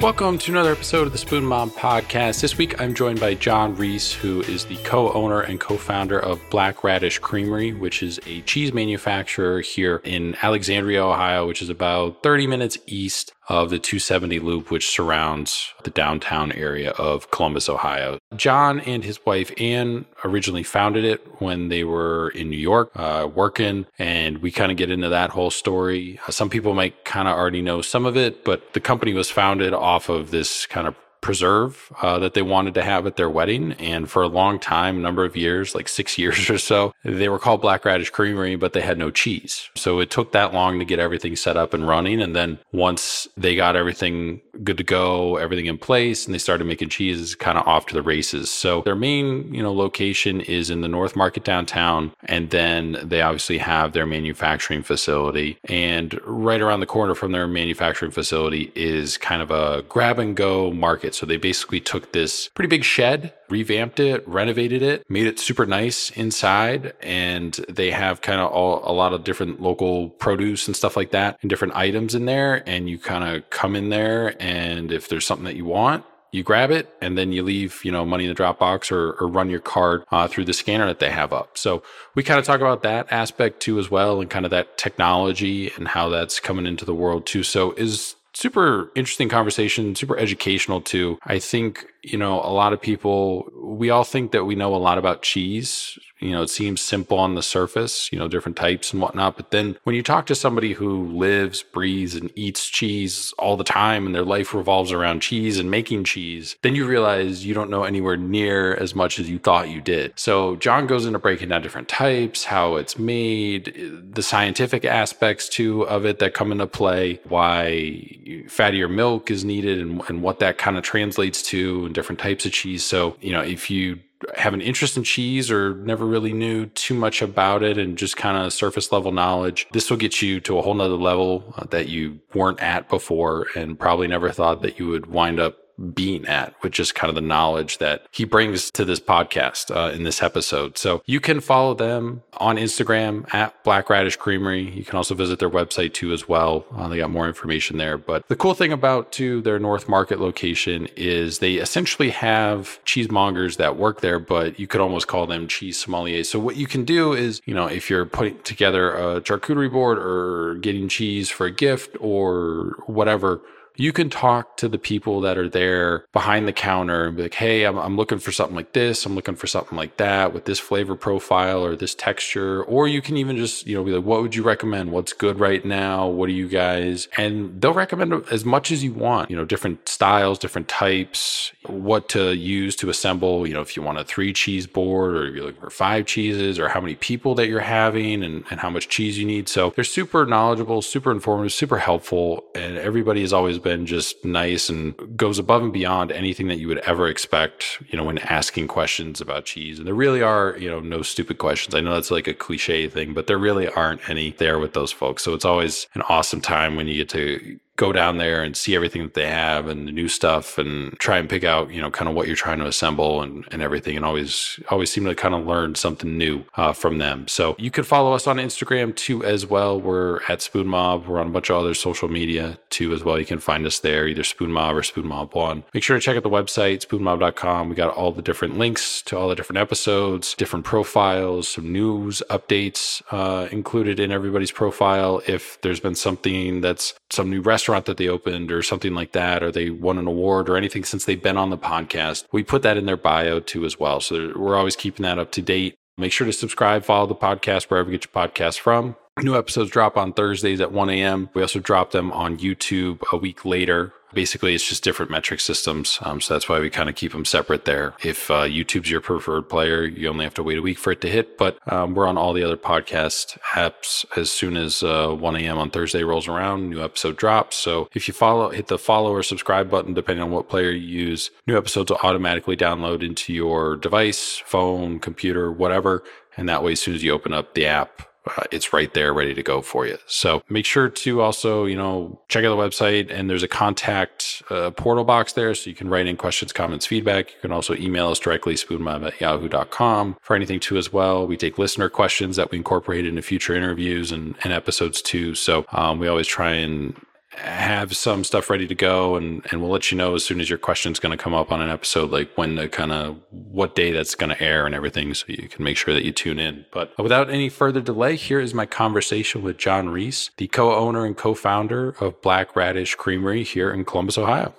Welcome to another episode of the Spoon Mob podcast. This week I'm joined by John Reese, who is the co owner and co founder of Black Radish Creamery, which is a cheese manufacturer here in Alexandria, Ohio, which is about 30 minutes east of the 270 loop, which surrounds the downtown area of Columbus, Ohio. John and his wife Anne originally founded it when they were in New York uh, working, and we kind of get into that whole story. Some people might kind of already know some of it, but the company was founded off of this kind of preserve uh, that they wanted to have at their wedding. And for a long time, number of years, like six years or so, they were called Black Radish Creamery, but they had no cheese. So it took that long to get everything set up and running. And then once they got everything good to go, everything in place, and they started making cheese, kind of off to the races. So their main, you know, location is in the North Market downtown, and then they obviously have their manufacturing facility. And right around the corner from their manufacturing facility is kind of a grab and go market. So they basically took this pretty big shed revamped it, renovated it, made it super nice inside. And they have kind of all, a lot of different local produce and stuff like that and different items in there. And you kind of come in there and if there's something that you want, you grab it and then you leave you know money in the Dropbox or, or run your card uh, through the scanner that they have up so we kind of talk about that aspect too as well and kind of that technology and how that's coming into the world too so is super interesting conversation, super educational too. I think, you know, a lot of people, we all think that we know a lot about cheese you know, it seems simple on the surface, you know, different types and whatnot. But then when you talk to somebody who lives, breathes, and eats cheese all the time and their life revolves around cheese and making cheese, then you realize you don't know anywhere near as much as you thought you did. So John goes into breaking down different types, how it's made, the scientific aspects too of it that come into play, why fattier milk is needed and, and what that kind of translates to and different types of cheese. So, you know, if you have an interest in cheese or never really knew too much about it and just kind of surface level knowledge, this will get you to a whole nother level that you weren't at before and probably never thought that you would wind up being at, which is kind of the knowledge that he brings to this podcast uh, in this episode. So you can follow them on Instagram at Black Radish Creamery. You can also visit their website too as well. Uh, they got more information there. But the cool thing about to their North Market location is they essentially have cheesemongers that work there, but you could almost call them cheese sommeliers. So what you can do is, you know, if you're putting together a charcuterie board or getting cheese for a gift or whatever you can talk to the people that are there behind the counter and be like, hey, I'm, I'm looking for something like this. I'm looking for something like that with this flavor profile or this texture. Or you can even just, you know, be like, what would you recommend? What's good right now? What do you guys? And they'll recommend as much as you want, you know, different styles, different types, what to use to assemble, you know, if you want a three cheese board or you're looking for five cheeses or how many people that you're having and, and how much cheese you need. So they're super knowledgeable, super informative, super helpful. And everybody has always been just nice and goes above and beyond anything that you would ever expect, you know, when asking questions about cheese. And there really are, you know, no stupid questions. I know that's like a cliche thing, but there really aren't any there with those folks. So it's always an awesome time when you get to go down there and see everything that they have and the new stuff and try and pick out, you know, kind of what you're trying to assemble and, and everything and always, always seem to kind of learn something new uh, from them. So you can follow us on Instagram too as well. We're at Spoon Mob. We're on a bunch of other social media too as well. You can find us there, either Spoon Mob or Spoon Mob One. Make sure to check out the website, spoonmob.com. We got all the different links to all the different episodes, different profiles, some news updates uh, included in everybody's profile. If there's been something that's some new restaurant restaurant that they opened or something like that, or they won an award or anything since they've been on the podcast, we put that in their bio too as well. So we're always keeping that up to date. Make sure to subscribe, follow the podcast wherever you get your podcast from. New episodes drop on Thursdays at 1 a.m. We also drop them on YouTube a week later Basically, it's just different metric systems. Um, so that's why we kind of keep them separate there. If uh, YouTube's your preferred player, you only have to wait a week for it to hit. But um, we're on all the other podcast apps as soon as uh, 1 a.m. on Thursday rolls around, new episode drops. So if you follow, hit the follow or subscribe button, depending on what player you use, new episodes will automatically download into your device, phone, computer, whatever. And that way, as soon as you open up the app, uh, it's right there ready to go for you. So make sure to also, you know, check out the website and there's a contact uh, portal box there. So you can write in questions, comments, feedback. You can also email us directly, spoonmob at yahoo.com for anything too as well. We take listener questions that we incorporate into future interviews and, and episodes too. So um, we always try and have some stuff ready to go and and we'll let you know as soon as your question's going to come up on an episode like when the kind of what day that's going to air and everything so you can make sure that you tune in. But without any further delay here is my conversation with john reese the co-owner and co-founder of black radish creamery here in columbus ohio.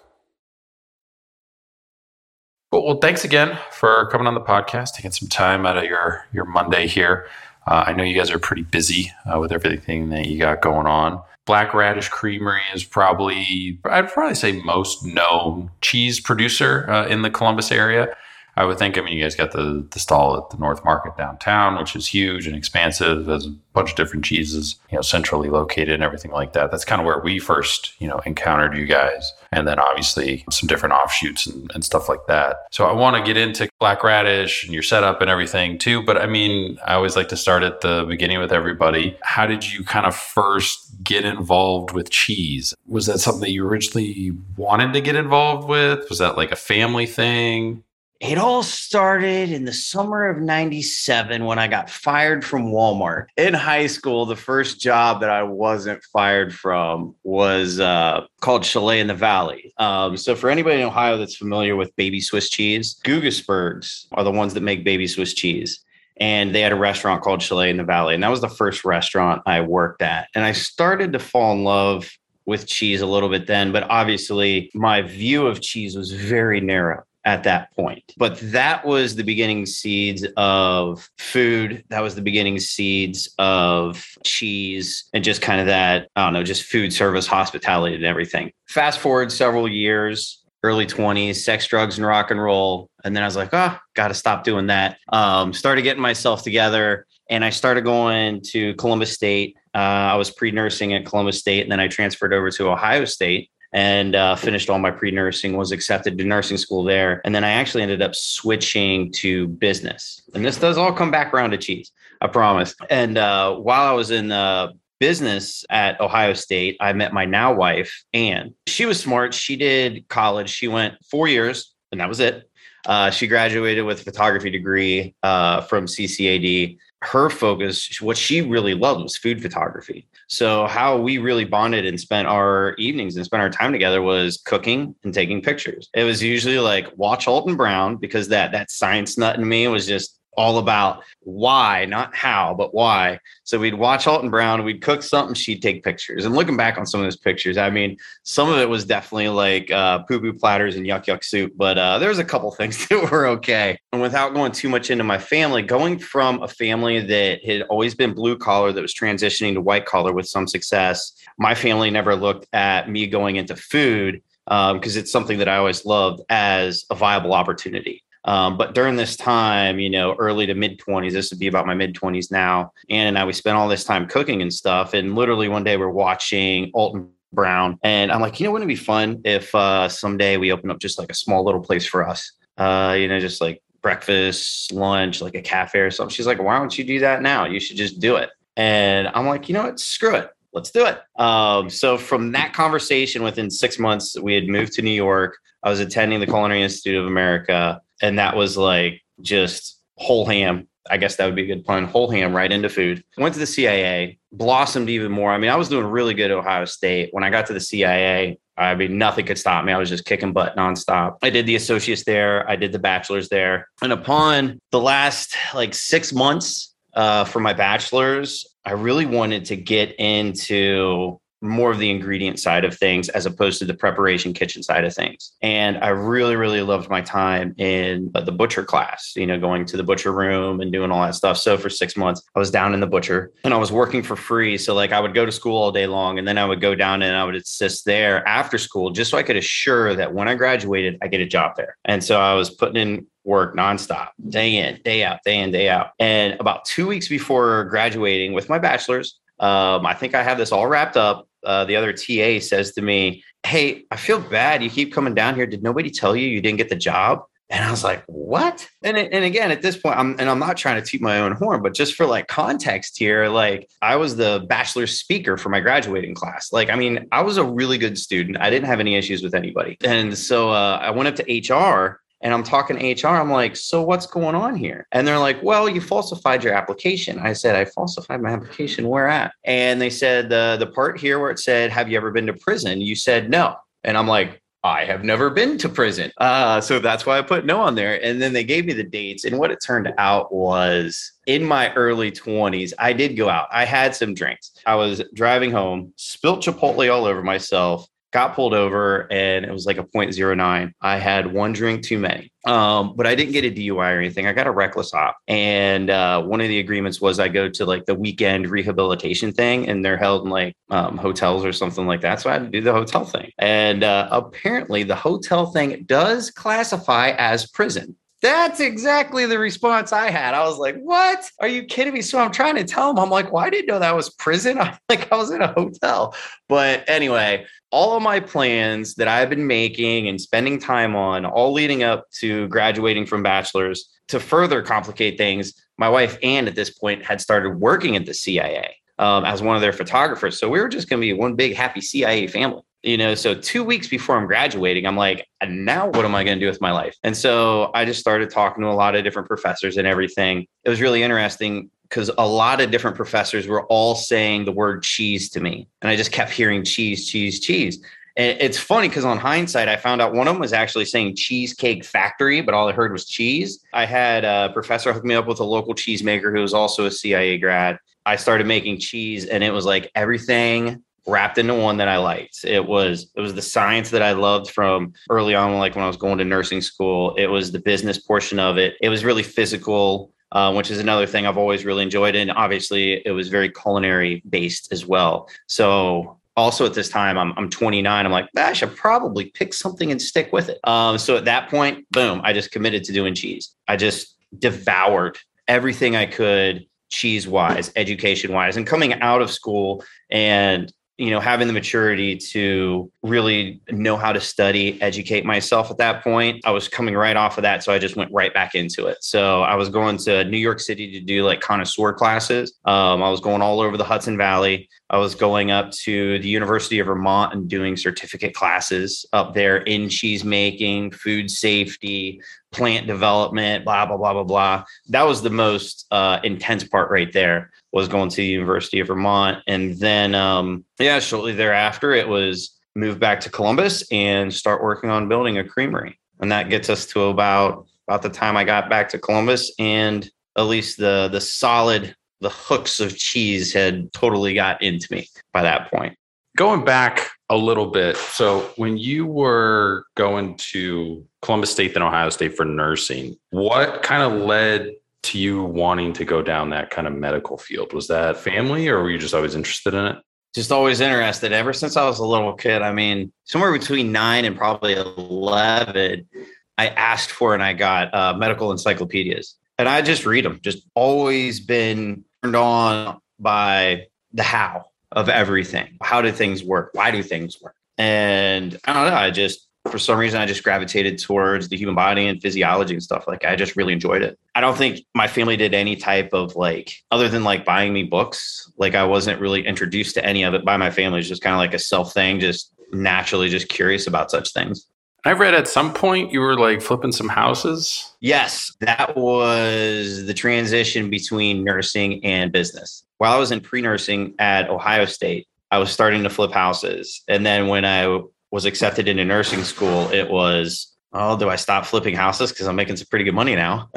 Well, well thanks again for coming on the podcast taking some time out of your your monday here. Uh, I know you guys are pretty busy uh, with everything that you got going on. Black Radish Creamery is probably, I'd probably say, most known cheese producer uh, in the Columbus area. I would think. I mean, you guys got the the stall at the North Market downtown, which is huge and expansive. Has a bunch of different cheeses, you know, centrally located and everything like that. That's kind of where we first, you know, encountered you guys, and then obviously some different offshoots and, and stuff like that. So I want to get into Black Radish and your setup and everything too. But I mean, I always like to start at the beginning with everybody. How did you kind of first get involved with cheese? Was that something that you originally wanted to get involved with? Was that like a family thing? It all started in the summer of 97 when I got fired from Walmart. In high school, the first job that I wasn't fired from was uh, called Chalet in the Valley. Um, so, for anybody in Ohio that's familiar with baby Swiss cheese, Guggisbergs are the ones that make baby Swiss cheese. And they had a restaurant called Chalet in the Valley. And that was the first restaurant I worked at. And I started to fall in love with cheese a little bit then, but obviously my view of cheese was very narrow at that point. But that was the beginning seeds of food. That was the beginning seeds of cheese and just kind of that, I don't know, just food service, hospitality, and everything. Fast forward several years, early 20s, sex, drugs, and rock and roll. And then I was like, oh, got to stop doing that. Um, started getting myself together and I started going to Columbus State. Uh, I was pre nursing at Columbus State and then I transferred over to Ohio State and uh, finished all my pre nursing, was accepted to nursing school there. And then I actually ended up switching to business. And this does all come back around to cheese, I promise. And uh, while I was in uh, business at Ohio State, I met my now wife, Anne. She was smart. She did college. She went four years, and that was it. Uh, she graduated with a photography degree uh, from CCAD her focus, what she really loved was food photography. So how we really bonded and spent our evenings and spent our time together was cooking and taking pictures. It was usually like watch Alton Brown because that that science nut in me was just all about why, not how, but why. So we'd watch Alton Brown, we'd cook something, she'd take pictures. And looking back on some of those pictures, I mean, some of it was definitely like uh, poo poo platters and yuck yuck soup, but uh, there was a couple things that were okay. And without going too much into my family, going from a family that had always been blue collar that was transitioning to white collar with some success, my family never looked at me going into food because um, it's something that I always loved as a viable opportunity. Um, but during this time, you know, early to mid 20s, this would be about my mid 20s now. Ann and I, we spent all this time cooking and stuff. And literally one day we're watching Alton Brown. And I'm like, you know, wouldn't it be fun if uh, someday we open up just like a small little place for us? Uh, you know, just like breakfast, lunch, like a cafe or something. She's like, why don't you do that now? You should just do it. And I'm like, you know what? Screw it. Let's do it. Um, so from that conversation, within six months, we had moved to New York. I was attending the Culinary Institute of America and that was like just whole ham. I guess that would be a good pun. Whole ham right into food. Went to the CIA, blossomed even more. I mean, I was doing really good at Ohio State. When I got to the CIA, I mean, nothing could stop me. I was just kicking butt nonstop. I did the associates there. I did the bachelor's there. And upon the last like six months uh, for my bachelor's, I really wanted to get into more of the ingredient side of things as opposed to the preparation kitchen side of things. And I really, really loved my time in the butcher class, you know, going to the butcher room and doing all that stuff. So for six months, I was down in the butcher and I was working for free. So like I would go to school all day long and then I would go down and I would assist there after school just so I could assure that when I graduated, I get a job there. And so I was putting in work nonstop, day in, day out, day in, day out. And about two weeks before graduating with my bachelor's, um, I think I have this all wrapped up uh, the other TA says to me, Hey, I feel bad. You keep coming down here. Did nobody tell you you didn't get the job? And I was like, what? And, and again, at this point, I'm, and I'm not trying to toot my own horn, but just for like context here, like I was the bachelor speaker for my graduating class. Like, I mean, I was a really good student. I didn't have any issues with anybody. And so uh, I went up to HR And I'm talking to HR. I'm like, so what's going on here? And they're like, well, you falsified your application. I said, I falsified my application. Where at? And they said the the part here where it said, have you ever been to prison? You said no. And I'm like, I have never been to prison. Uh, so that's why I put no on there. And then they gave me the dates. And what it turned out was in my early 20s, I did go out. I had some drinks. I was driving home, spilt Chipotle all over myself, got pulled over and it was like a 0.09 i had one drink too many um, but i didn't get a dui or anything i got a reckless op and uh, one of the agreements was i go to like the weekend rehabilitation thing and they're held in like um, hotels or something like that so i had to do the hotel thing and uh, apparently the hotel thing does classify as prison that's exactly the response I had. I was like, "What? Are you kidding me?" So I'm trying to tell him, I'm like, "Well, I didn't know that was prison. I'm like, I was in a hotel." But anyway, all of my plans that I've been making and spending time on, all leading up to graduating from bachelor's, to further complicate things, my wife Ann at this point had started working at the CIA um, as one of their photographers. So we were just going to be one big happy CIA family you know? So two weeks before i'm graduating i'm like now what am i going to do with my life? And so i just started talking to a lot of different professors and everything. It was really interesting because a lot of different professors were all saying the word cheese to me and i just kept hearing cheese cheese cheese and it's funny because on hindsight, I found out one of them was actually saying Cheesecake Factory, but all I heard was cheese. I had a professor hook me up with a local cheesemaker who was also a CIA grad. I started making cheese, and it was like everything wrapped into one that I liked. It was it was the science that I loved from early on, like when I was going to nursing school. It was the business portion of it. It was really physical, uh, which is another thing I've always really enjoyed, and obviously it was very culinary based as well. So. Also, at this time, I'm, I'm 29. I'm like, I should probably pick something and stick with it. Um, so at that point, boom, I just committed to doing cheese. I just devoured everything I could cheese wise, education wise, and coming out of school and you know having the maturity to really know how to study educate myself at that point i was coming right off of that so i just went right back into it. So i was going to new york city to do like connoisseur classes. Um, i was going all over the hudson valley. I was going up to the university of vermont and doing certificate classes up there in cheese making food safety plant development blah blah blah blah blah. That was the most uh, intense part right there was going to the University of Vermont. And then, um, yeah, shortly thereafter, it was move back to Columbus and start working on building a creamery. And that gets us to about about the time I got back to Columbus, and at least the the solid the hooks of cheese had totally got into me by that point. Going back a little bit, so when you were going to Columbus State then Ohio State for nursing, what kind of led to you wanting to go down that kind of medical field? Was that family or were you just always interested in it? Just always interested ever since I was a little kid. I mean, somewhere between nine and probably 11, I asked for and I got uh, medical encyclopedias. And I just read them, just always been turned on by the how of everything. How do things work? Why do things work? And I don't know. I just for some reason I just gravitated towards the human body and physiology and stuff. Like I just really enjoyed it. I don't think my family did any type of like other than like buying me books. Like I wasn't really introduced to any of it by my family. It's just kind of like a self thing, just naturally just curious about such things. I read at some point you were like flipping some houses. Yes, that was the transition between nursing and business. While I was in pre nursing at Ohio State, I was starting to flip houses. And then when I was accepted into nursing school, it was, oh, do I stop flipping houses because I'm making some pretty good money now,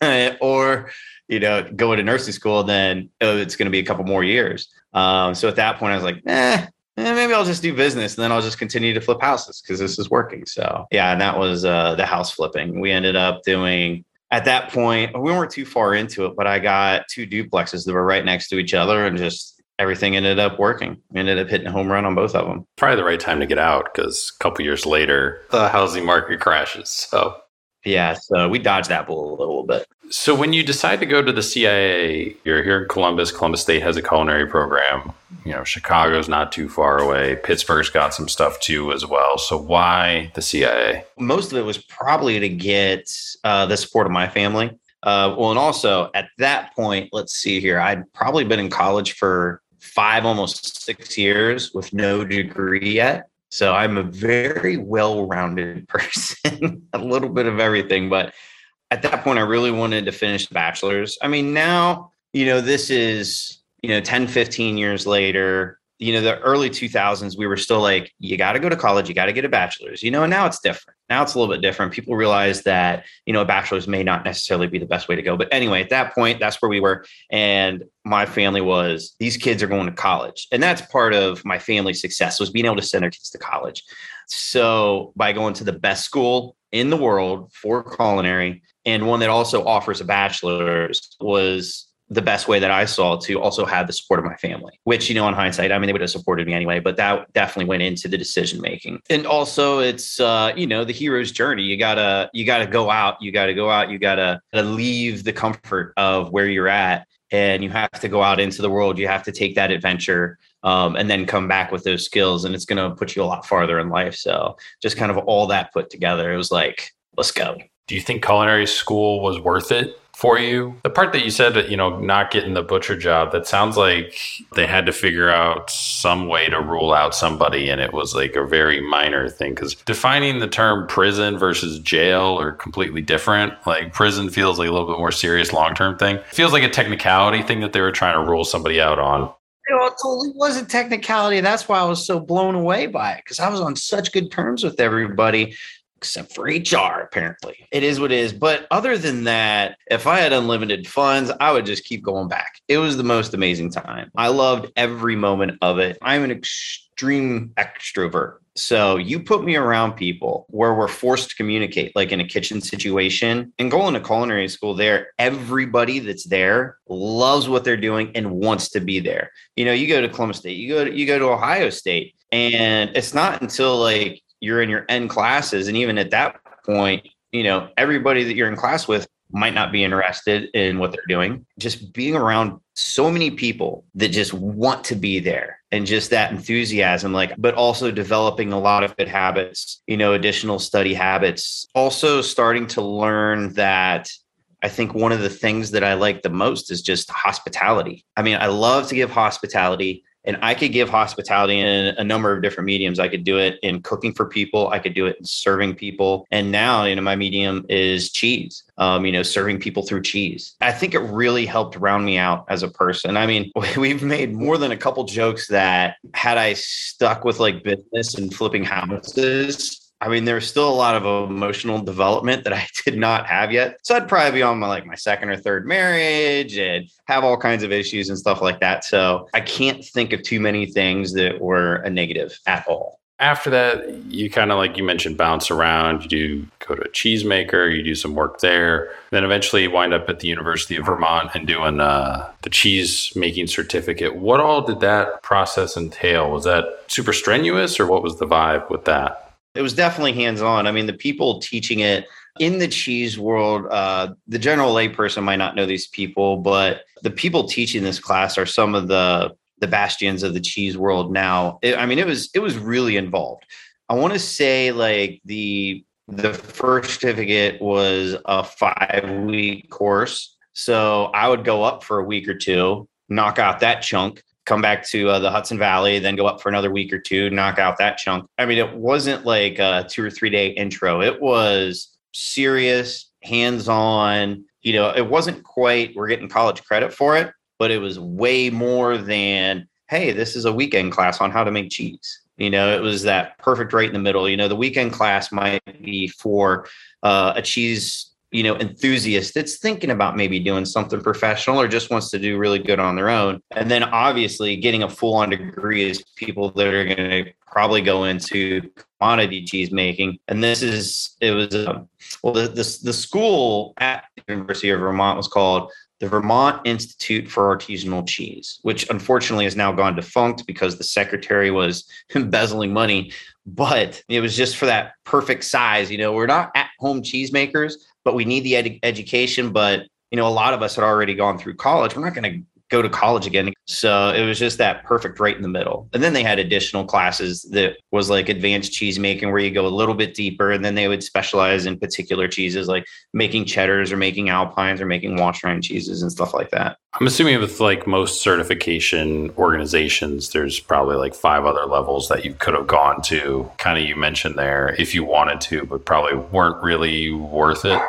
or you know, go into nursing school, then oh, it's going to be a couple more years. Um, so at that point, I was like, eh, eh, maybe I'll just do business, and then I'll just continue to flip houses because this is working. So yeah, and that was uh, the house flipping. We ended up doing at that point, we weren't too far into it, but I got two duplexes that were right next to each other and just everything ended up working. We ended up hitting a home run on both of them. Probably the right time to get out because a couple years later, the housing market crashes. So, yeah, so we dodged that bullet a little bit. So, when you decide to go to the CIA, you're here in Columbus. Columbus State has a culinary program. You know, Chicago's not too far away. Pittsburgh's got some stuff too as well. So, why the CIA? Most of it was probably to get uh, the support of my family. Uh, well, and also at that point, let's see here, I'd probably been in college for five, almost six years with no degree yet. So I'm a very well rounded person, a little bit of everything. But at that point, I really wanted to finish bachelor's. I mean, now, you know, this is, you know, 10, 15 years later you know, the early 2000s, we were still like, you got to go to college, you got to get a bachelor's, you know, and now it's different. Now it's a little bit different. People realize that, you know, a bachelor's may not necessarily be the best way to go. But anyway, at that point, that's where we were. And my family was, these kids are going to college. And that's part of my family's success was being able to send their kids to college. So by going to the best school in the world for culinary and one that also offers a bachelor's was the best way that I saw to also have the support of my family, which, you know, in hindsight, I mean, they would have supported me anyway, but that definitely went into the decision making. And also it's, uh, you know, the hero's journey. You gotta, you gotta go out, you gotta go out, you gotta, gotta leave the comfort of where you're at and you have to go out into the world. You have to take that adventure um, and then come back with those skills and it's going to put you a lot farther in life. So just kind of all that put together, it was like, let's go. Do you think culinary school was worth it for you? The part that you said that, you know, not getting the butcher job, that sounds like they had to figure out some way to rule out somebody and it was like a very minor thing cuz defining the term prison versus jail are completely different. Like prison feels like a little bit more serious long-term thing. It feels like a technicality thing that they were trying to rule somebody out on. You know, it totally was a technicality. That's why I was so blown away by it because I was on such good terms with everybody except for HR, apparently. It is what it is. But other than that, if I had unlimited funds, I would just keep going back. It was the most amazing time. I loved every moment of it. I'm an extreme extrovert. So you put me around people where we're forced to communicate, like in a kitchen situation, and going to culinary school there, everybody that's there loves what they're doing and wants to be there. You know, you go to Columbus State, you go to you go to Ohio State, and it's not until like you're in your end classes and even at that point you know everybody that you're in class with might not be interested in what they're doing just being around so many people that just want to be there and just that enthusiasm like but also developing a lot of good habits you know additional study habits also starting to learn that I think one of the things that I like the most is just hospitality. I mean, I love to give hospitality and I could give hospitality in a number of different mediums. I could do it in cooking for people. I could do it in serving people. And now, you know, my medium is cheese. Um, you know, serving people through cheese. I think it really helped round me out as a person. I mean, we've made more than a couple jokes that had I stuck with like business and flipping houses, I mean, there's still a lot of emotional development that I did not have yet. So I'd probably be on my like my second or third marriage and have all kinds of issues and stuff like that. So I can't think of too many things that were a negative at all. After that, you kind of like you mentioned, bounce around. You do go to a cheesemaker, you do some work there. Then eventually wind up at the University of Vermont and doing uh, the cheese making certificate. What all did that process entail? Was that super strenuous or what was the vibe with that? It was definitely hands on. I mean, the people teaching it in the cheese world, uh, the general layperson might not know these people, but the people teaching this class are some of the the bastions of the cheese world now. It, I mean, it was it was really involved. I want to say like the the first certificate was a five week course, so I would go up for a week or two, knock out that chunk, come back to uh, the Hudson Valley, then go up for another week or two, knock out that chunk. I mean, it wasn't like a two or three day intro. It was serious, hands on. You know, it wasn't quite, we're getting college credit for it, but it was way more than, hey, this is a weekend class on how to make cheese. You know, it was that perfect right in the middle. You know, the weekend class might be for uh, a cheese you know enthusiast that's thinking about maybe doing something professional or just wants to do really good on their own and then obviously getting a full on degree is people that are going to probably go into commodity cheese making and this is it was um, well the, the the school at the University of Vermont was called the Vermont Institute for Artisanal Cheese, which unfortunately has now gone defunct because the secretary was embezzling money. But it was just for that perfect size. You know, we're not at home cheesemakers, but we need the ed- education. But you know, a lot of us had already gone through college. We're not going to go to college again. So it was just that perfect right in the middle. And then they had additional classes that was like advanced cheese making where you go a little bit deeper and then they would specialize in particular cheeses like making cheddars or making alpines or making wash rind cheeses and stuff like that. I'm assuming with like most certification organizations, there's probably like five other levels that you could have gone to. Kind of you mentioned there if you wanted to, but probably weren't really worth it.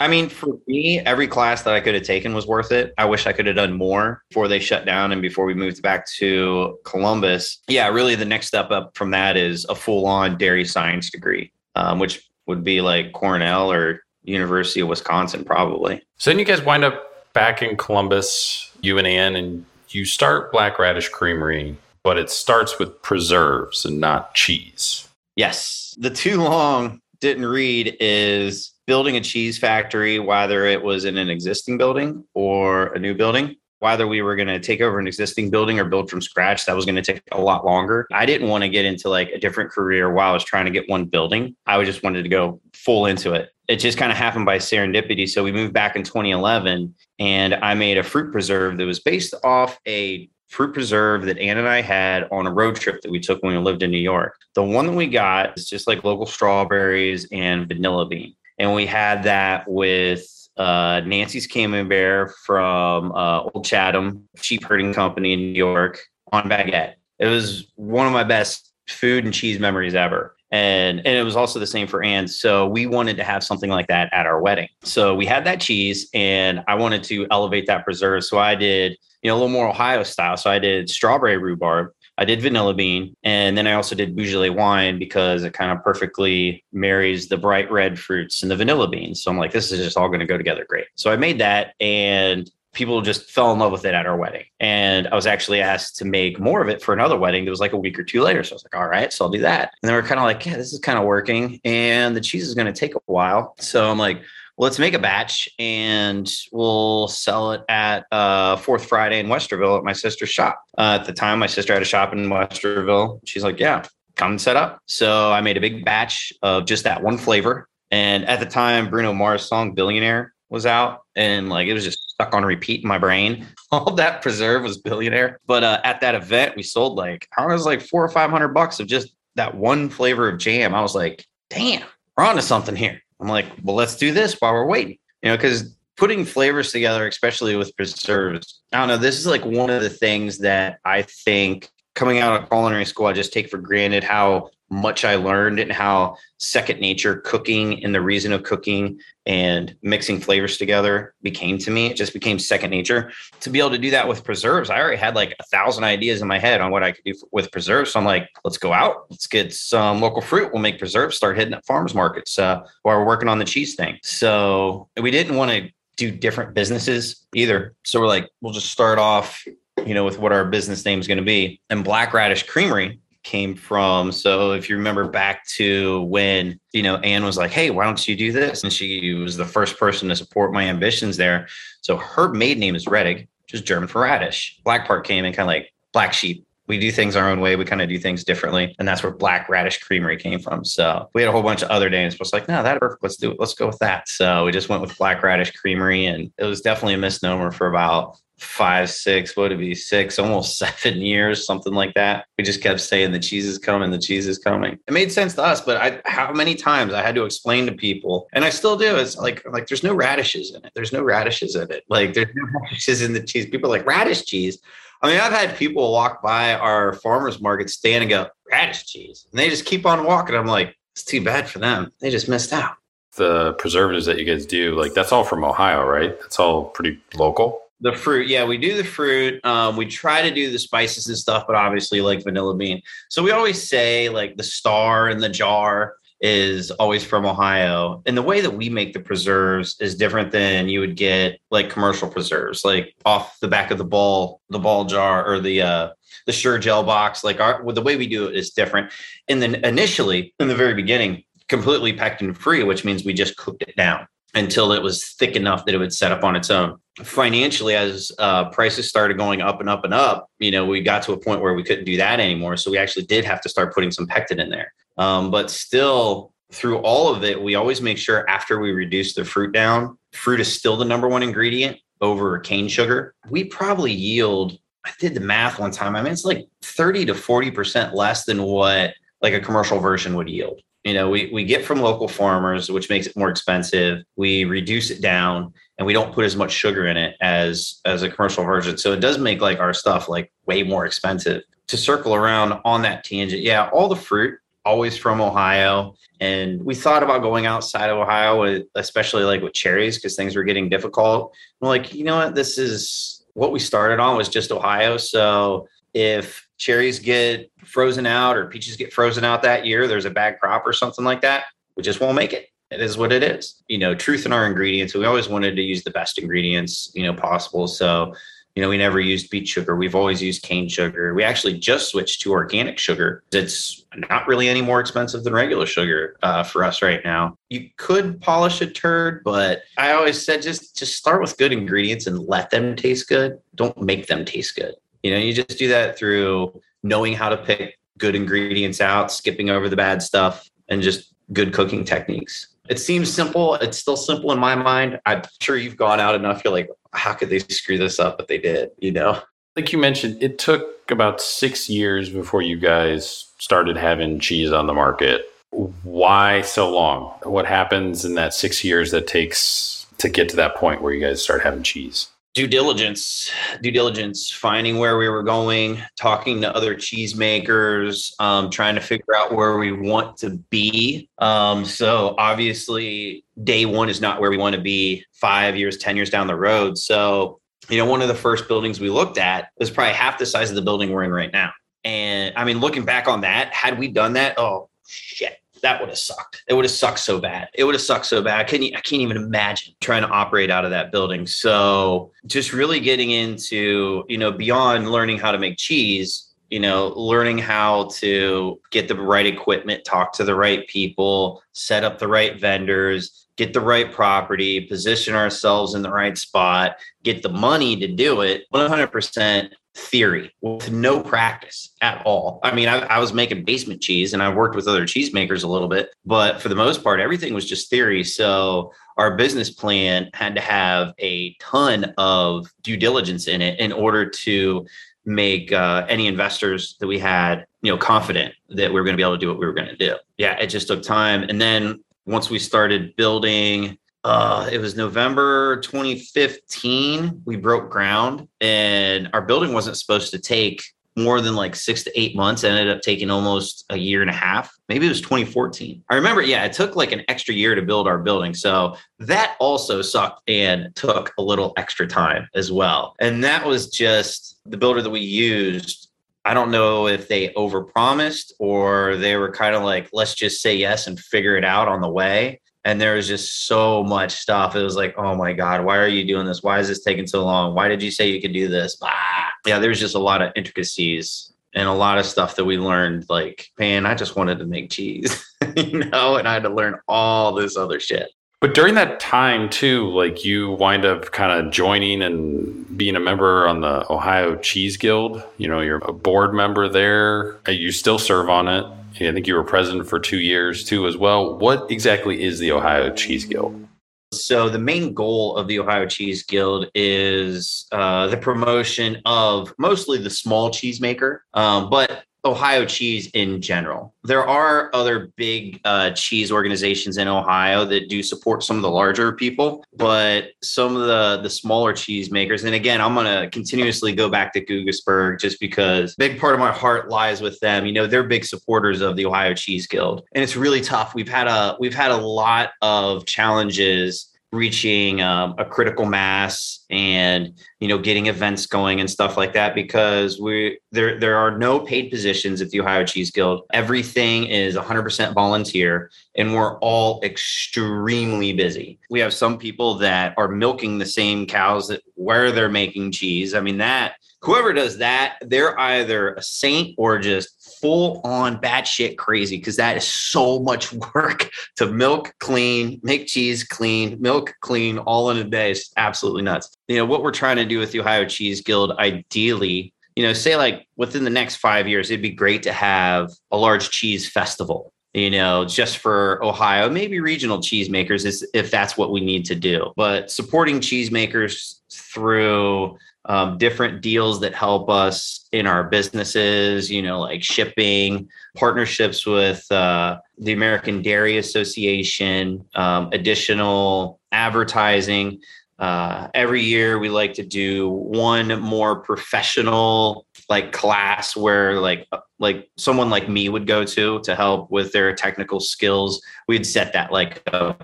I mean, for me, every class that I could have taken was worth it. I wish I could have done more before they shut down and before we moved back to Columbus. Yeah, really, the next step up from that is a full on dairy science degree, um, which would be like Cornell or University of Wisconsin, probably. So then you guys wind up back in Columbus, you and Ann, and you start Black Radish Creamery, but it starts with preserves and not cheese. Yes. The too long didn't read is building a cheese factory, whether it was in an existing building or a new building, whether we were going to take over an existing building or build from scratch, that was going to take a lot longer. I didn't want to get into like a different career while I was trying to get one building. I just wanted to go full into it. It just kind of happened by serendipity. So we moved back in 2011 and I made a fruit preserve that was based off a fruit preserve that Ann and I had on a road trip that we took when we lived in New York. The one that we got is just like local strawberries and vanilla bean and we had that with uh, Nancy's Camembert from uh, Old Chatham Sheep Herding Company in New York on baguette. It was one of my best food and cheese memories ever. And, and it was also the same for Anne. So we wanted to have something like that at our wedding. So we had that cheese and I wanted to elevate that preserve. So I did, you know, a little more Ohio style. So I did strawberry rhubarb I did vanilla bean, and then I also did Beaujolais wine because it kind of perfectly marries the bright red fruits and the vanilla beans. So I'm like, this is just all going to go together great. So I made that, and people just fell in love with it at our wedding. And I was actually asked to make more of it for another wedding that was like a week or two later. So I was like, all right, so I'll do that. And then we're kind of like, yeah, this is kind of working. And the cheese is going to take a while. So I'm like, let's make a batch and we'll sell it at uh, Fourth Friday in Westerville at my sister's shop. Uh, at the time, my sister had a shop in Westerville. She's like, yeah, come and set up. So I made a big batch of just that one flavor. And at the time, Bruno Mars' song Billionaire was out and like it was just stuck on repeat in my brain. All that preserve was billionaire. But uh, at that event, we sold like I was like four or five hundred bucks of just that one flavor of jam. I was like, damn, we're onto something here. I'm like, well, let's do this while we're waiting. You know, because putting flavors together, especially with preserves, I don't know. This is like one of the things that I think coming out of culinary school, I just take for granted how much I learned and how second nature cooking and the reason of cooking and mixing flavors together became to me. It just became second nature. To be able to do that with preserves, I already had like a thousand ideas in my head on what I could do with preserves. So I'm like, let's go out, let's get some local fruit. We'll make preserves, start hitting at farmers markets uh, while we're working on the cheese thing. So we didn't want to do different businesses either. So we're like, we'll just start off you know, with what our business name is going to be. And Black Radish Creamery came from. So if you remember back to when, you know, Anne was like, hey, why don't you do this? And she was the first person to support my ambitions there. So her maiden name is Reddick, which is German for radish. Black part came in kind of like black sheep. We do things our own way. We kind of do things differently. And that's where Black Radish Creamery came from. So we had a whole bunch of other names, but it's like, no, that's perfect. Let's do it. Let's go with that. So we just went with Black Radish Creamery. And it was definitely a misnomer for about five, six, what would it be, six, almost seven years, something like that. We just kept saying the cheese is coming, the cheese is coming. It made sense to us, but I how many times I had to explain to people, and I still do. It's like like there's no radishes in it. There's no radishes in it. Like there's no radishes in the cheese. People like radish cheese. I mean, I've had people walk by our farmers market stand and go, radish cheese. And they just keep on walking. I'm like, it's too bad for them. They just missed out. The preservatives that you guys do, like that's all from Ohio, right? That's all pretty local. The fruit, yeah, we do the fruit. Um, we try to do the spices and stuff, but obviously like vanilla bean. So we always say like the star in the jar is always from Ohio. And the way that we make the preserves is different than you would get like commercial preserves, like off the back of the ball, the ball jar or the uh the Sure-Jell box. Like our well, the way we do it is different. And then initially in the very beginning, completely pectin free, which means we just cooked it down until it was thick enough that it would set up on its own. Financially, as uh, prices started going up and up and up, you know, we got to a point where we couldn't do that anymore. So we actually did have to start putting some pectin in there. Um, but still, through all of it, we always make sure after we reduce the fruit down, fruit is still the number one ingredient, over cane sugar, we probably yield. I did the math one time. I mean, it's like 30 to 40% less than what like a commercial version would yield. You know, we, we get from local farmers, which makes it more expensive. We reduce it down and we don't put as much sugar in it as as a commercial version. So it does make like our stuff like way more expensive. To circle around on that tangent, yeah, all the fruit always from Ohio. And we thought about going outside of Ohio, especially like with cherries, because things were getting difficult. We're like, you know what? This is what we started on was just Ohio. So if cherries get frozen out or peaches get frozen out that year, there's a bad crop or something like that, we just won't make it. It is what it is. You know, truth in our ingredients. We always wanted to use the best ingredients, you know, possible. So you know, we never used beet sugar. We've always used cane sugar. We actually just switched to organic sugar. It's not really any more expensive than regular sugar uh, for us right now. You could polish a turd, but I always said just just start with good ingredients and let them taste good. Don't make them taste good. You know, you just do that through knowing how to pick good ingredients out, skipping over the bad stuff, and just good cooking techniques. It seems simple. It's still simple in my mind. I'm sure you've gone out enough. You're like, how could they screw this up? But they did, you know? Like you mentioned, it took about six years before you guys started having cheese on the market. Why so long? What happens in that six years that takes to get to that point where you guys start having cheese? Due diligence due diligence finding where we were going talking to other cheesemakers um, trying to figure out where we want to be. Um, so obviously day one is not where we want to be five years ten years down the road. So you know one of the first buildings we looked at was probably half the size of the building we're in right now. And i mean looking back on that had we done that oh shit that would have sucked. It would have sucked so bad. It would have sucked so bad. I can't, I can't even imagine trying to operate out of that building. So just really getting into, you know, beyond learning how to make cheese, you know, learning how to get the right equipment, talk to the right people, set up the right vendors, get the right property, position ourselves in the right spot, get the money to do it 100% theory with no practice at all. I mean, I, I, was making basement cheese and I worked with other cheesemakers a little bit, but for the most part, everything was just theory. So our business plan had to have a ton of due diligence in it in order to make uh, any investors that we had, you know, confident that we were going to be able to do what we were going to do. Yeah, it just took time. And then once we started building uh, it was November 2015. We broke ground, and our building wasn't supposed to take more than like six to eight months. It ended up taking almost a year and a half. Maybe it was 2014. I remember, yeah, it took like an extra year to build our building. So that also sucked and took a little extra time as well. And that was just the builder that we used. I don't know if they overpromised or they were kind of like, let's just say yes and figure it out on the way and there was just so much stuff. It was like, oh my God, why are you doing this? Why is this taking so long? Why did you say you could do this? Ah. Yeah, there was just a lot of intricacies and a lot of stuff that we learned. Like, man, I just wanted to make cheese, you know, and I had to learn all this other shit. But during that time too, like you wind up kind of joining and being a member on the Ohio Cheese Guild. You know, you're a board member there. You still serve on it. I think you were president for two years too, as well. What exactly is the Ohio Cheese Guild? So, the main goal of the Ohio Cheese Guild is uh, the promotion of mostly the small cheesemaker, um, but Ohio cheese in general. There are other big uh, cheese organizations in Ohio that do support some of the larger people, but some of the the smaller cheese makers. And again, I'm to continuously go back to Guggisberg just because big part of my heart lies with them. You know, they're big supporters of the Ohio Cheese Guild, and it's really tough. We've had a we've had a lot of challenges reaching um, a critical mass and you know getting events going and stuff like that because we there there are no paid positions at the Ohio Cheese Guild. Everything is 100% volunteer and we're all extremely busy. We have some people that are milking the same cows that where they're making cheese. I mean that whoever does that, they're either a saint or just full on batshit crazy because that is so much work to milk clean, make cheese clean, milk clean all in a day. It's absolutely nuts. You know, what we're trying to do with the Ohio Cheese Guild, ideally, you know, say like within the next five years, it'd be great to have a large cheese festival you know, just for Ohio, maybe regional cheesemakers is if that's what we need to do. But supporting cheesemakers through um, different deals that help us in our businesses, you know, like shipping, partnerships with uh, the American Dairy Association, um, additional advertising. Uh, every year we like to do one more professional like class where like like someone like me would go to to help with their technical skills we'd set that like a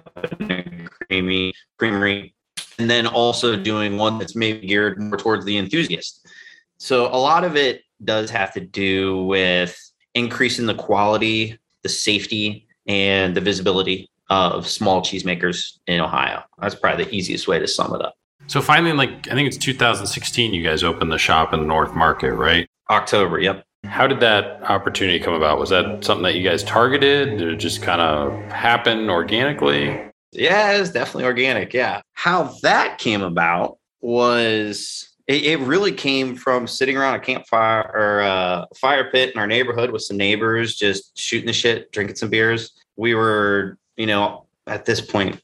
creamy creamery and then also doing one that's maybe geared more towards the enthusiast. So a lot of it does have to do with increasing the quality, the safety, and the visibility of small cheesemakers in Ohio. That's probably the easiest way to sum it up. So finally, like I think it's 2016, you guys opened the shop in the North Market, right? October. Yep. How did that opportunity come about? Was that something that you guys targeted? Did it just kind of happen organically? Yeah, it was definitely organic. Yeah. How that came about was it, it really came from sitting around a campfire or a fire pit in our neighborhood with some neighbors, just shooting the shit, drinking some beers. We were, you know, at this point,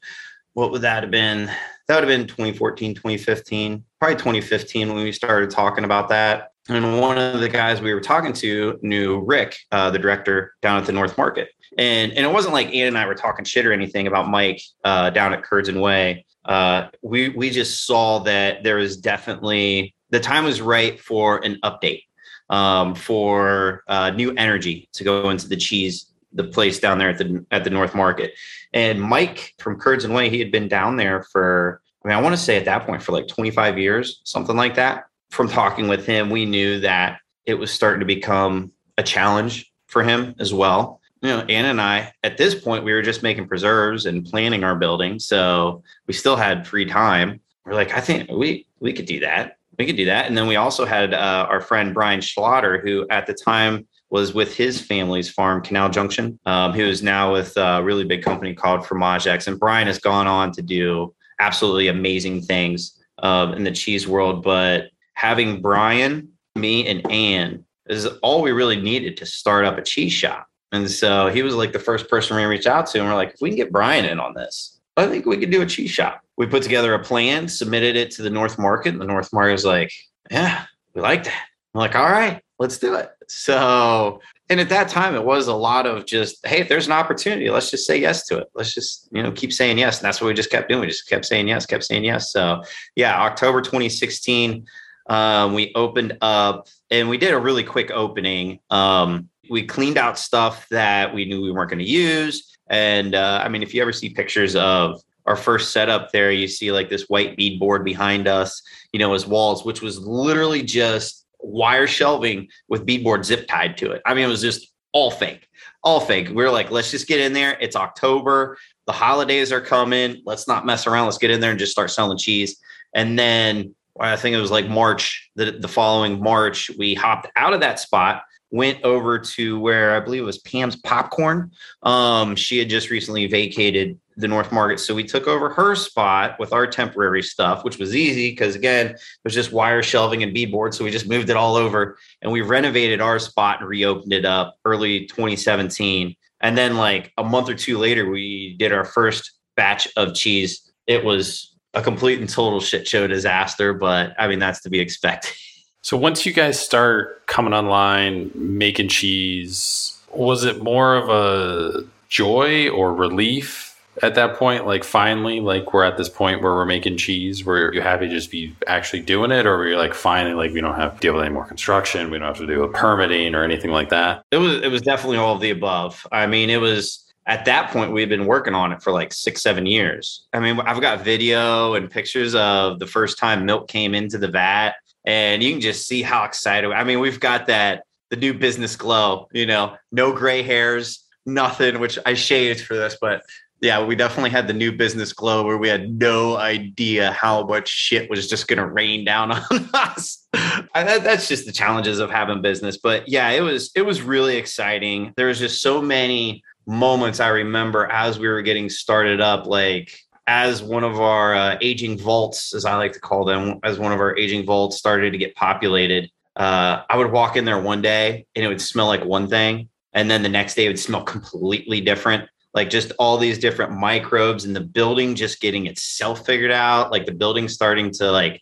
what would that have been? That would have been 2014, 2015, probably 2015 when we started talking about that. And one of the guys we were talking to knew Rick, uh, the director down at the North Market. And and it wasn't like Ian and I were talking shit or anything about Mike uh, down at Curds and Whey. Uh, we we just saw that there was definitely the time was right for an update, um, for uh, new energy to go into the cheese the place down there at the at the North Market. And Mike from Curds and Whey, he had been down there for I mean I want to say at that point for like 25 years, something like that. From talking with him, we knew that it was starting to become a challenge for him as well you know, Anna and I, at this point, we were just making preserves and planning our building. So we still had free time. We're like, I think we we could do that. We could do that. And then we also had uh, our friend Brian Schlatter, who at the time was with his family's farm, Canal Junction, um, who is now with a really big company called Fromagex. And Brian has gone on to do absolutely amazing things um, in the cheese world. But having Brian, me, and Ann is all we really needed to start up a cheese shop. And so he was like the first person we reached out to. And we're like, if we can get Brian in on this, I think we could do a cheese shop. We put together a plan, submitted it to the North Market. And the North Market was like, yeah, we like that. I'm like, all right, let's do it. So, and at that time, it was a lot of just, hey, if there's an opportunity, let's just say yes to it. Let's just, you know, keep saying yes. And that's what we just kept doing. We just kept saying yes, kept saying yes. So, yeah, October 2016, um, we opened up and we did a really quick opening. Um, we cleaned out stuff that we knew we weren't going to use. And uh, I mean, if you ever see pictures of our first setup there, you see like this white beadboard behind us, you know, as walls, which was literally just wire shelving with beadboard zip tied to it. I mean, it was just all fake, all fake. We are like, let's just get in there. It's October. The holidays are coming. Let's not mess around. Let's get in there and just start selling cheese. And then I think it was like March, the, the following March, we hopped out of that spot went over to where I believe it was Pam's Popcorn. Um, she had just recently vacated the North Market. So we took over her spot with our temporary stuff, which was easy because, again, it was just wire shelving and beadboard. So we just moved it all over and we renovated our spot and reopened it up early 2017. And then, like a month or two later, we did our first batch of cheese. It was a complete and total shit show disaster, but I mean, that's to be expected. So once you guys start coming online, making cheese, was it more of a joy or relief at that point? Like finally, like we're at this point where we're making cheese. Were you happy to just be actually doing it, or were you like finally like we don't have to deal with any more construction, we don't have to deal with permitting or anything like that? It was it was definitely all of the above. I mean, it was at that point we had been working on it for like six seven years i mean i've got video and pictures of the first time milk came into the vat and you can just see how excited. I mean, we've got that the new business glow. You know, no gray hairs, nothing. Which I shaved for this, but yeah, we definitely had the new business glow where we had no idea how much shit was just going to rain down on us. That, that's just the challenges of having business. But yeah, it was it was really exciting. There was just so many moments I remember as we were getting started up, like as one of our uh, aging vaults, as I like to call them, as one of our aging vaults started to get populated, uh, I would walk in there one day and it would smell like one thing. and then the next day it would smell completely different like just all these different microbes and the building just getting itself figured out like the building starting to like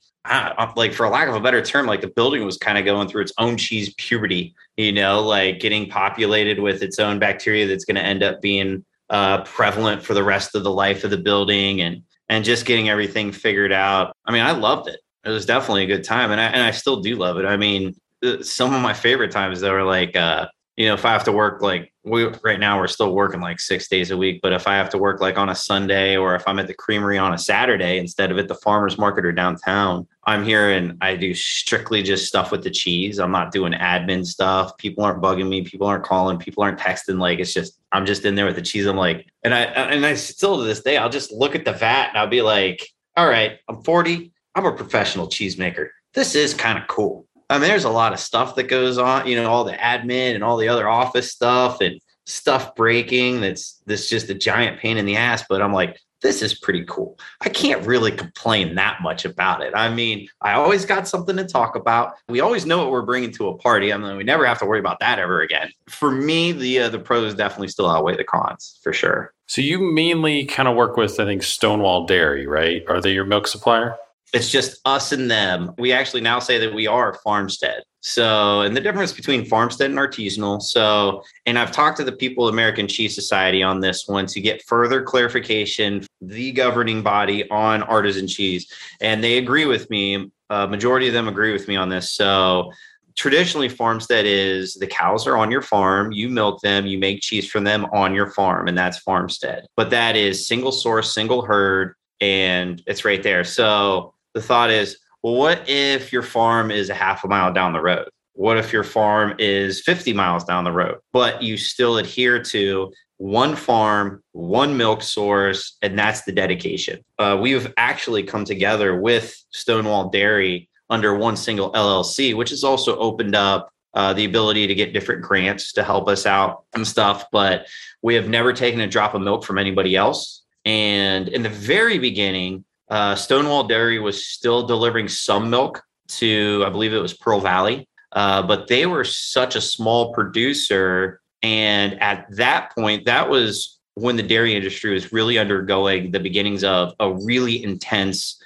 like for lack of a better term like the building was kind of going through its own cheese puberty you know like getting populated with its own bacteria that's going to end up being uh, prevalent for the rest of the life of the building and and just getting everything figured out. I mean i loved it. It was definitely a good time and i, and I still do love it. I mean uh, some of my favorite times that were like uh you know, if I have to work like we right now we're still working like six days a week, but if I have to work like on a Sunday or if I'm at the creamery on a Saturday instead of at the farmers market or downtown, I'm here and I do strictly just stuff with the cheese. I'm not doing admin stuff. People aren't bugging me. People aren't calling. People aren't texting. Like it's just I'm just in there with the cheese. I'm like, and I and I still to this day I'll just look at the vat and I'll be like, all right, I'm 40. I'm a professional cheesemaker. This is kind of cool. I mean, there's a lot of stuff that goes on, you know, all the admin and all the other office stuff and stuff breaking. That's that's just a giant pain in the ass. But I'm like, this is pretty cool. I can't really complain that much about it. I mean, I always got something to talk about. We always know what we're bringing to a party. I mean, we never have to worry about that ever again. For me, the uh, the pros definitely still outweigh the cons for sure. So you mainly kind of work with, I think, Stonewall Dairy, right? Are they your milk supplier? It's just us and them. We actually now say that we are farmstead. So, and the difference between farmstead and artisanal. So, and I've talked to the people of American Cheese Society on this one to get further clarification, the governing body on artisan cheese. And they agree with me. A majority of them agree with me on this. So, traditionally, farmstead is the cows are on your farm, you milk them, you make cheese from them on your farm, and that's farmstead. But that is single source, single herd, and it's right there. So, the thought is, well, what if your farm is a half a mile down the road? What if your farm is 50 miles down the road, but you still adhere to one farm, one milk source, and that's the dedication. Uh, we've actually come together with Stonewall Dairy under one single LLC, which has also opened up uh, the ability to get different grants to help us out and stuff. But we have never taken a drop of milk from anybody else. And in the very beginning, uh, Stonewall Dairy was still delivering some milk to, I believe it was Pearl Valley, uh, but they were such a small producer. And at that point, that was when the dairy industry was really undergoing the beginnings of a really intense,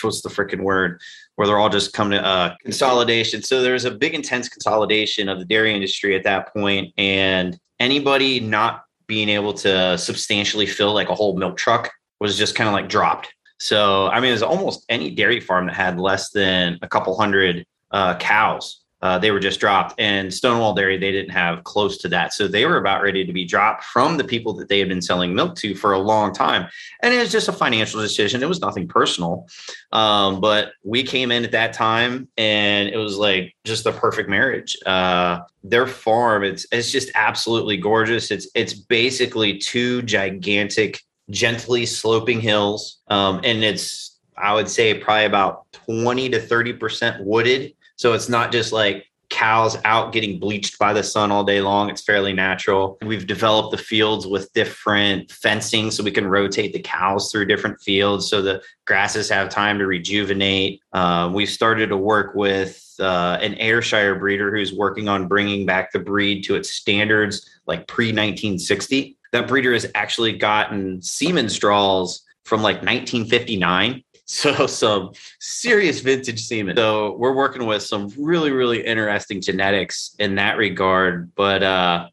what's the freaking word? Where they're all just coming to uh, consolidation. So there was a big, intense consolidation of the dairy industry at that point, and anybody not being able to substantially fill like a whole milk truck was just kind of like dropped. So, I mean, there's almost any dairy farm that had less than a couple hundred uh, cows. Uh, they were just dropped. And Stonewall Dairy, they didn't have close to that. So they were about ready to be dropped from the people that they had been selling milk to for a long time. And it was just a financial decision. It was nothing personal. Um, but we came in at that time and it was like just the perfect marriage. Uh, their farm, it's it's just absolutely gorgeous. It's it's basically two gigantic gently sloping hills. Um, and it's, I would say, probably about 20 to 30% wooded. So it's not just like cows out getting bleached by the sun all day long. It's fairly natural. We've developed the fields with different fencing so we can rotate the cows through different fields so the grasses have time to rejuvenate. Uh, we've started to work with uh, an Ayrshire breeder who's working on bringing back the breed to its standards like pre 1960 that breeder has actually gotten semen straws from like 1959. So some serious vintage semen. So we're working with some really, really interesting genetics in that regard. But uh,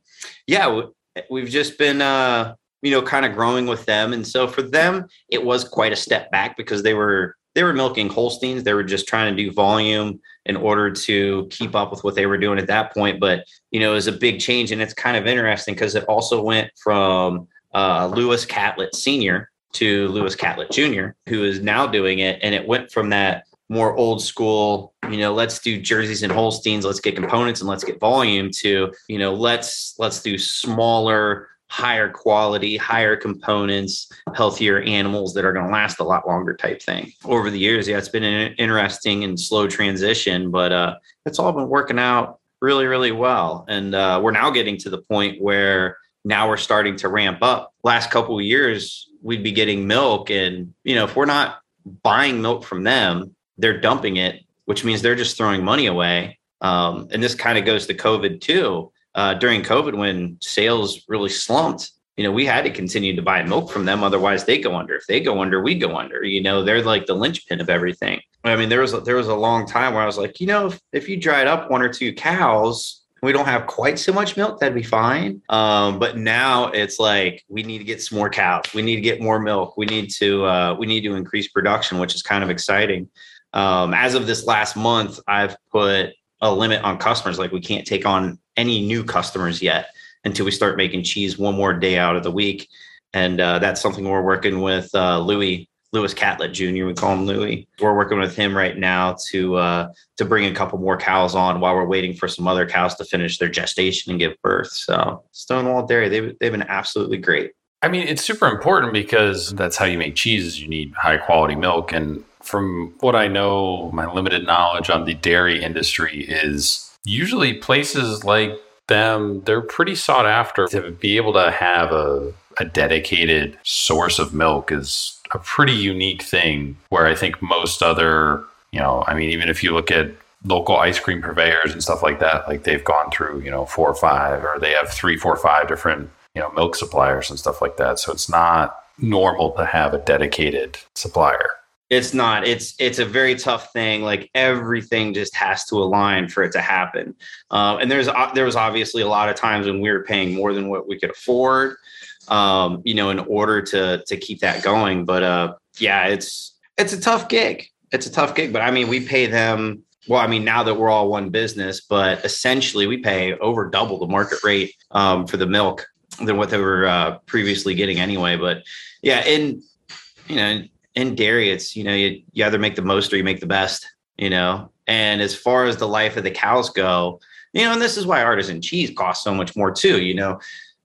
yeah, we've just been uh, you know kind of growing with them, and so for them it was quite a step back because they were they were milking Holsteins. They were just trying to do volume in order to keep up with what they were doing at that point. But you know, it was a big change, and it's kind of interesting because it also went from uh, Lewis Catlett Senior to Lewis Catlett Jr., who is now doing it, and it went from that more old school, you know, let's do jerseys and Holsteins, let's get components and let's get volume to, you know, let's let's do smaller higher quality, higher components, healthier animals that are going to last a lot longer type thing. Over the years, yeah, it's been an interesting and slow transition, but uh, it's all been working out really, really well. And uh, we're now getting to the point where now we're starting to ramp up. Last couple of years, we'd be getting milk, and you know, if we're not buying milk from them, they're dumping it, which means they're just throwing money away. Um, and this kind of goes to COVID too uh, during COVID when sales really slumped, you know, we had to continue to buy milk from them. Otherwise, they go under. If they go under, we go under. You know, they're like the linchpin of everything. I mean, there was a, there was a long time where I was like, you know, if, if you dried up one or two cows, we don't have quite so much milk, that'd be fine. Um, but now it's like we need to get some more cows. We need to get more milk. We need to uh, we need to increase production, which is kind of exciting. Um, as of this last month, I've put a limit on customers. Like we can't take on any new customers yet until we start making cheese one more day out of the week. And uh, that's something we're working with uh, Louis Lewis Catlett Jr. We call him Louis. We're working with him right now to uh, to bring a couple more cows on while we're waiting for some other cows to finish their gestation and give birth. So Stonewall Dairy, they've they've been absolutely great. I mean, it's super important because that's how you make cheese. You need high quality milk, and from what I know, my limited knowledge on the dairy industry is usually places like them, they're pretty sought after to be able to have a, a dedicated source of milk is a pretty unique thing where I think most other, you know, I mean, even if you look at local ice cream purveyors and stuff like that, like they've gone through, you know, four or five, or they have three, four, five different, you know, milk suppliers and stuff like that. So it's not normal to have a dedicated supplier. It's not. It's it's a very tough thing. Like everything just has to align for it to happen. Uh, and there's uh, there was obviously a lot of times when we were paying more than what we could afford, um, you know, in order to to keep that going. But uh, yeah, it's it's a tough gig. It's a tough gig. But I mean, we pay them. Well, I mean, now that we're all one business, but essentially we pay over double the market rate um, for the milk than what they were uh, previously getting anyway. But yeah, and you know in dairy, it's you know you, you either make the most or you make the best. You know, and as far as the life of the cows go, you know, and this is why artisan cheese costs so much more too. You know,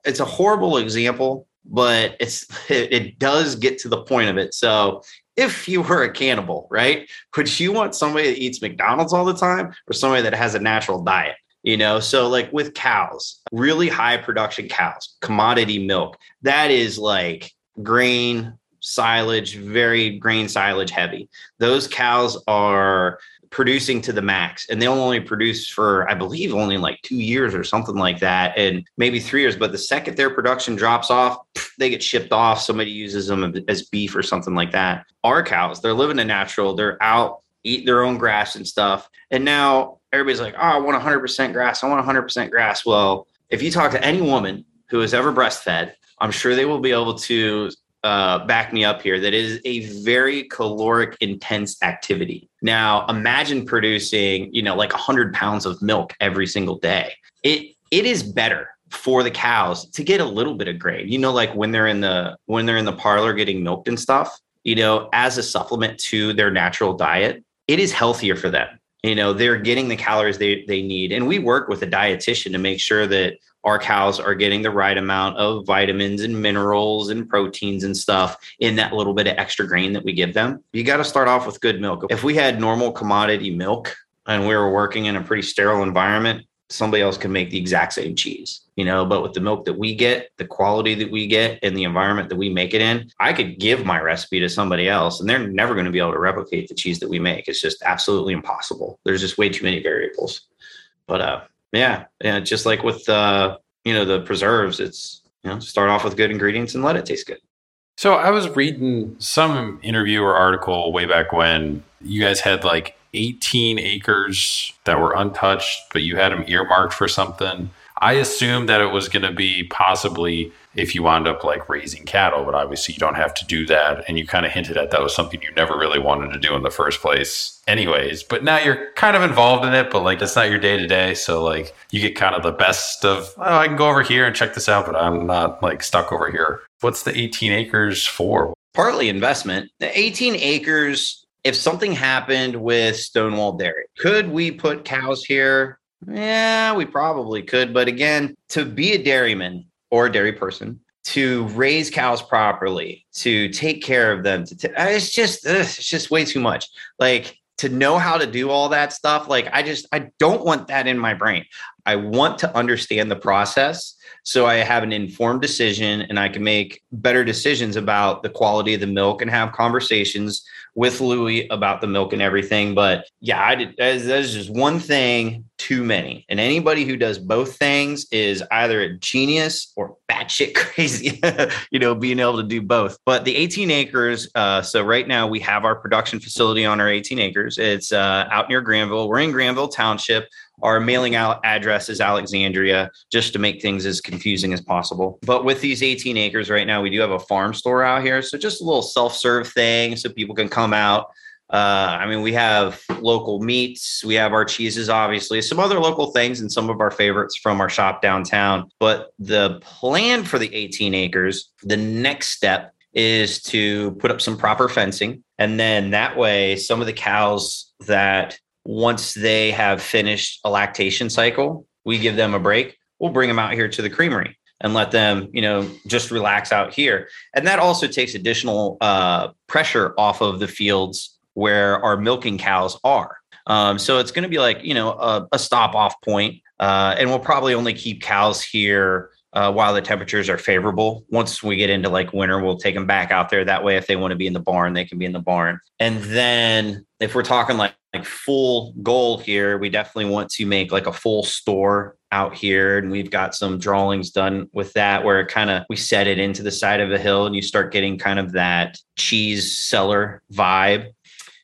it's a horrible example, but it's it, it does get to the point of it. So if you were a cannibal, right? Would you want somebody that eats McDonald's all the time or somebody that has a natural diet? You know, so like with cows, really high production cows, commodity milk, that is like grain, silage, very grain silage heavy. Those cows are producing to the max and they'll only produce for i believe only like two years or something like that and maybe three years but the second their production drops off they get shipped off. Somebody uses them as beef or something like that. Our cows they're living a natural. They're out eat their own grass and stuff and now everybody's like oh i want 100% grass. I want 100% grass. Well if you talk to any woman who has ever breastfed i'm sure they will be able to uh, back me up here that is a very caloric intense activity. Now, imagine producing, you know, like 100 pounds of milk every single day. It it is better for the cows to get a little bit of grain. You know, like when they're in the when they're in the parlor getting milked and stuff. You know, as a supplement to their natural diet, it is healthier for them. You know, they're getting the calories they they need, and we work with a dietitian to make sure that our cows are getting the right amount of vitamins and minerals and proteins and stuff in that little bit of extra grain that we give them. You got to start off with good milk. If we had normal commodity milk and we were working in a pretty sterile environment, somebody else could make the exact same cheese, you know. But with the milk that we get, the quality that we get, and the environment that we make it in, I could give my recipe to somebody else and they're never going to be able to replicate the cheese that we make. It's just absolutely impossible. There's just way too many variables. But uh yeah, yeah. Just like with uh, you know the preserves, it's you know start off with good ingredients and let it taste good. So I was reading some interview or article way back when you guys had like 18 acres that were untouched, but you had them earmarked for something. I assumed that it was going to be possibly if you wound up like raising cattle, but obviously you don't have to do that. And you kind of hinted at that was something you never really wanted to do in the first place, anyways. But now you're kind of involved in it, but like that's not your day to day. So like you get kind of the best of, oh, I can go over here and check this out, but I'm not like stuck over here. What's the 18 acres for? Partly investment. The 18 acres, if something happened with Stonewall Dairy, could we put cows here? Yeah, we probably could. But again, to be a dairyman, or a dairy person to raise cows properly, to take care of them. To t- uh, it's just ugh, it's just way too much. Like to know how to do all that stuff. Like I just I don't want that in my brain. I want to understand the process so I have an informed decision and I can make better decisions about the quality of the milk and have conversations with Louie about the milk and everything. But yeah, I did. That's just one thing too many. And anybody who does both things is either a genius or batshit crazy, you know, being able to do both. But the 18 acres, uh, so right now we have our production facility on our 18 acres. It's uh, out near Granville. We're in Granville Township. Our mailing out address is Alexandria, just to make things as confusing as possible. But with these 18 acres right now, we do have a farm store out here. So just a little self serve thing so people can come out. Uh, I mean, we have local meats, we have our cheeses, obviously, some other local things, and some of our favorites from our shop downtown. But the plan for the 18 acres, the next step is to put up some proper fencing. And then that way, some of the cows that once they have finished a lactation cycle, we give them a break. We'll bring them out here to the creamery and let them, you know, just relax out here. And that also takes additional uh, pressure off of the fields where our milking cows are. Um, so it's going to be like, you know, a, a stop off point. Uh, and we'll probably only keep cows here uh, while the temperatures are favorable. Once we get into like winter, we'll take them back out there. That way, if they want to be in the barn, they can be in the barn. And then if we're talking like, like full goal here, we definitely want to make like a full store out here. And we've got some drawings done with that where it kind of we set it into the side of a hill and you start getting kind of that cheese cellar vibe.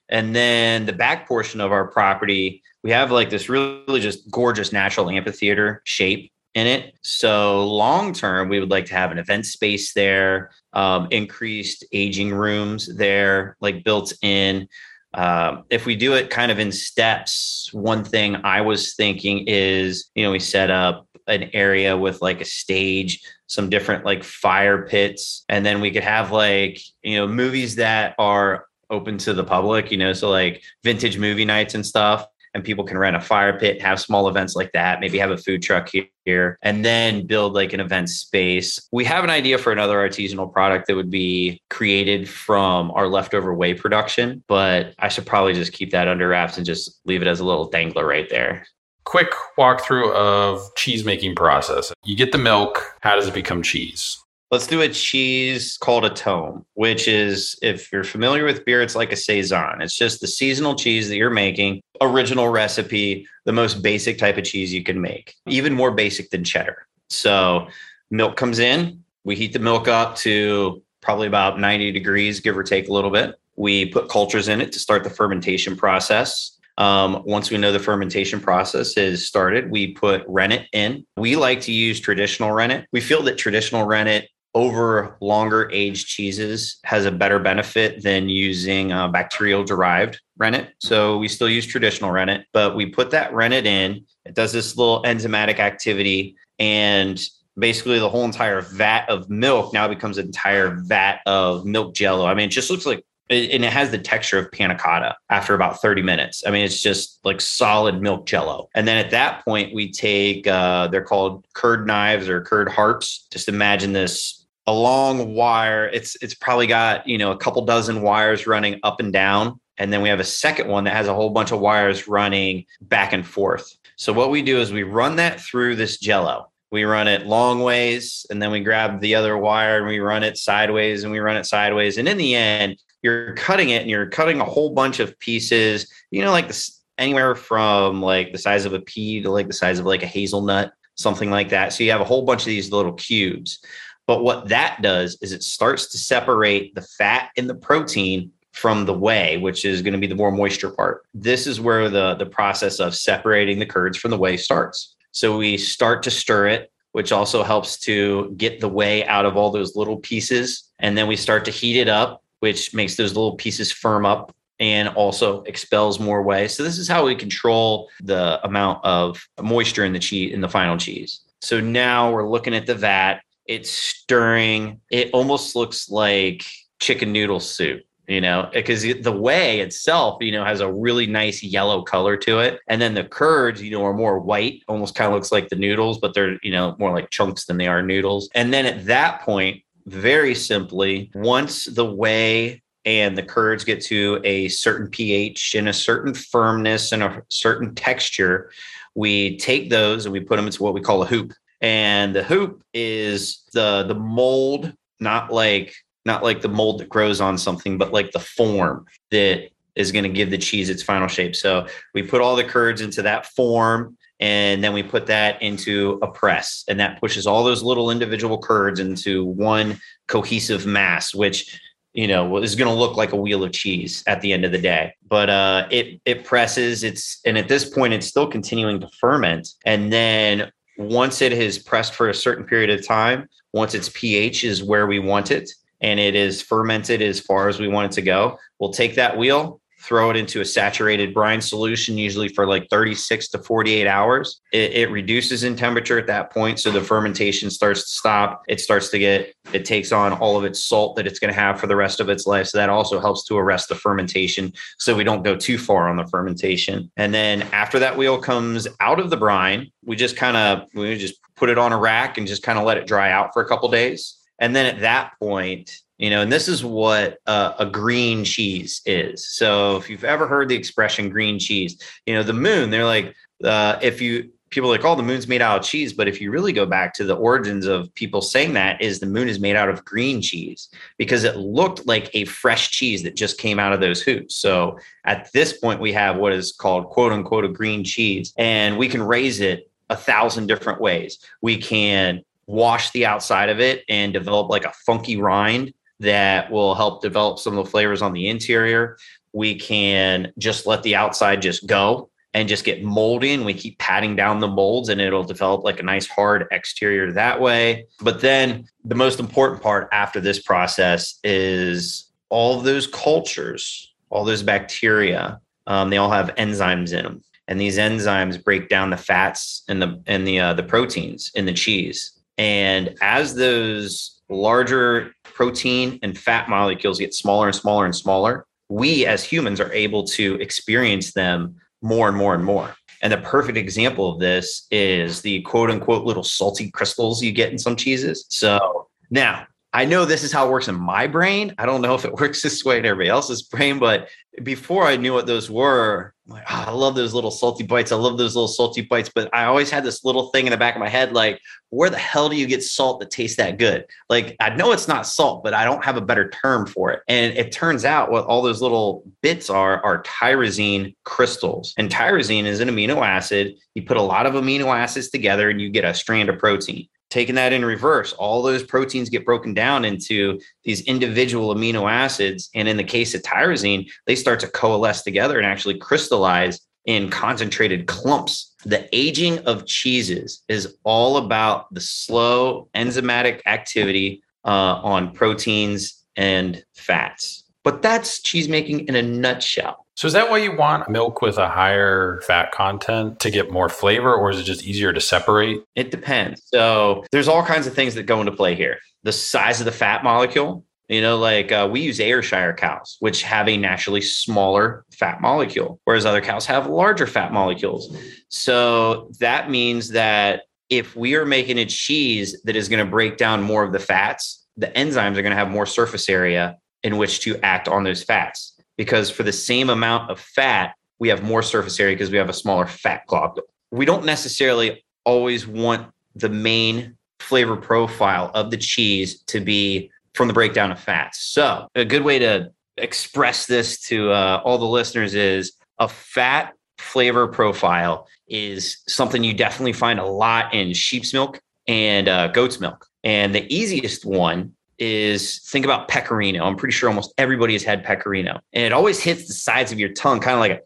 And then the back portion of our property, we have like this really just gorgeous natural amphitheater shape in it. So long term, we would like to have an event space there, um, increased aging rooms there, like built in. Um, if we do it kind of in steps, one thing I was thinking is, you know, we set up an area with like a stage, some different like fire pits, and then we could have like, you know, movies that are open to the public, you know, so like vintage movie nights and stuff and people can rent a fire pit, have small events like that, maybe have a food truck here, and then build like an event space. We have an idea for another artisanal product that would be created from our leftover whey production, but I should probably just keep that under wraps and just leave it as a little dangler right there. Quick walkthrough of cheese making process. You get the milk. How does it become cheese? Let's do a cheese called a tomme, which is, if you're familiar with beer, it's like a saison. It's just the seasonal cheese that you're making, original recipe, the most basic type of cheese you can make, even more basic than cheddar. So, milk comes in, we heat the milk up to probably about 90 degrees, give or take a little bit. We put cultures in it to start the fermentation process. Um, once we know the fermentation process is started, we put rennet in. We like to use traditional rennet. We feel that traditional rennet over longer aged cheeses has a better benefit than using uh, bacterial derived rennet. So we still use traditional rennet, but we put that rennet in. It does this little enzymatic activity and basically the whole entire vat of milk now becomes an entire vat of milk jello. I mean, it just looks like and it has the texture of panna cotta after about 30 minutes. I mean, it's just like solid milk jello. And then at that point, we take, uh, they're called curd knives or curd harps. Just imagine this a long wire. It's it's probably got you know a couple dozen wires running up and down, and then we have a second one that has a whole bunch of wires running back and forth. So what we do is we run that through this Jello. We run it long ways, and then we grab the other wire and we run it sideways, and we run it sideways, and in the end, you're cutting it, and you're cutting a whole bunch of pieces. You know, like this anywhere from like the size of a pea to like the size of like a hazelnut, something like that. So you have a whole bunch of these little cubes. But what that does is it starts to separate the fat and the protein from the whey, which is going to be the more moisture part. This is where the, the process of separating the curds from the whey starts. So we start to stir it, which also helps to get the whey out of all those little pieces. And then we start to heat it up, which makes those little pieces firm up and also expels more whey. So this is how we control the amount of moisture in the cheese in the final cheese. So now we're looking at the vat it's stirring. It almost looks like chicken noodle soup you know, because the whey itself, you know, has a really nice yellow color to it. And then the curds, you know, are more white, almost kind of looks like the noodles, but they're, you know, more like chunks than they are noodles. And then at that point, very simply, once the whey and the curds get to a certain pH and a certain firmness and a certain texture, we take those and we put them into what we call a hoop. And the hoop is the the mold, not like not like the mold that grows on something, but like the form that is going to give the cheese its final shape. So we put all the curds into that form and then we put that into a press and that pushes all those little individual curds into one cohesive mass which you know is going to look like a wheel of cheese at the end of the day but uh it it presses it's and at this point it's still continuing to ferment and then once it has pressed for a certain period of time once its ph is where we want it and it is fermented as far as we want it to go we'll take that wheel throw it into a saturated brine solution, usually for like 36 to 48 hours. It, it, reduces in temperature at that point. So the fermentation starts to stop. It starts to get, it takes on all of its salt that it's going to have for the rest of its life. So that also helps to arrest the fermentation. So we don't go too far on the fermentation. And then after that wheel comes out of the brine, we just kind of, we just put it on a rack and just kind of let it dry out for a couple days. And then at that point, you know, and this is what uh, a green cheese is. So if you've ever heard the expression green cheese, you know, the moon, they're like, uh, if you, people are like, oh, the moon's made out of cheese. But if you really go back to the origins of people saying that is the moon is made out of green cheese because it looked like a fresh cheese that just came out of those hoops. So at this point, we have what is called quote unquote a green cheese and we can raise it a thousand different ways. We can wash the outside of it and develop like a funky rind that will help develop some of the flavors on the interior. We can just let the outside just go and just get moldy and we keep patting down the molds and it'll develop like a nice hard exterior that way. But then the most important part after this process is all those cultures, all those bacteria, um, they all have enzymes in them. And these enzymes break down the fats and the and the uh, the proteins in the cheese. And as those larger protein and fat molecules get smaller and smaller and smaller, we as humans are able to experience them more and more and more. And the perfect example of this is the quote unquote little salty crystals you get in some cheeses. So now I know this is how it works in my brain. I don't know if it works this way in everybody else's brain, but before I knew what those were, I'm like, oh, I love those little salty bites. I love those little salty bites. But I always had this little thing in the back of my head, like, where the hell do you get salt that tastes that good? Like, I know it's not salt, but I don't have a better term for it. And it turns out what all those little bits are are tyrosine crystals. And tyrosine is an amino acid. You put a lot of amino acids together and you get a strand of protein taking that in reverse, all those proteins get broken down into these individual amino acids. And in the case of tyrosine, they start to coalesce together and actually crystallize in concentrated clumps. The aging of cheeses is all about the slow enzymatic activity uh, on proteins and fats. But that's cheese making in a nutshell. So is that why you want milk with a higher fat content to get more flavor, or is it just easier to separate? It depends. So there's all kinds of things that go into play here. The size of the fat molecule. You know, like uh, we use Ayrshire cows, which have a naturally smaller fat molecule, whereas other cows have larger fat molecules. So that means that if we are making a cheese that is going to break down more of the fats, the enzymes are going to have more surface area in which to act on those fats because for the same amount of fat, we have more surface area because we have a smaller fat globule. We don't necessarily always want the main flavor profile of the cheese to be from the breakdown of fats. So, a good way to express this to uh, all the listeners is a fat flavor profile is something you definitely find a lot in sheep's milk and uh, goat's milk. And the easiest one is think about pecorino. I'm pretty sure almost everybody has had pecorino, and it always hits the sides of your tongue, kind of like a,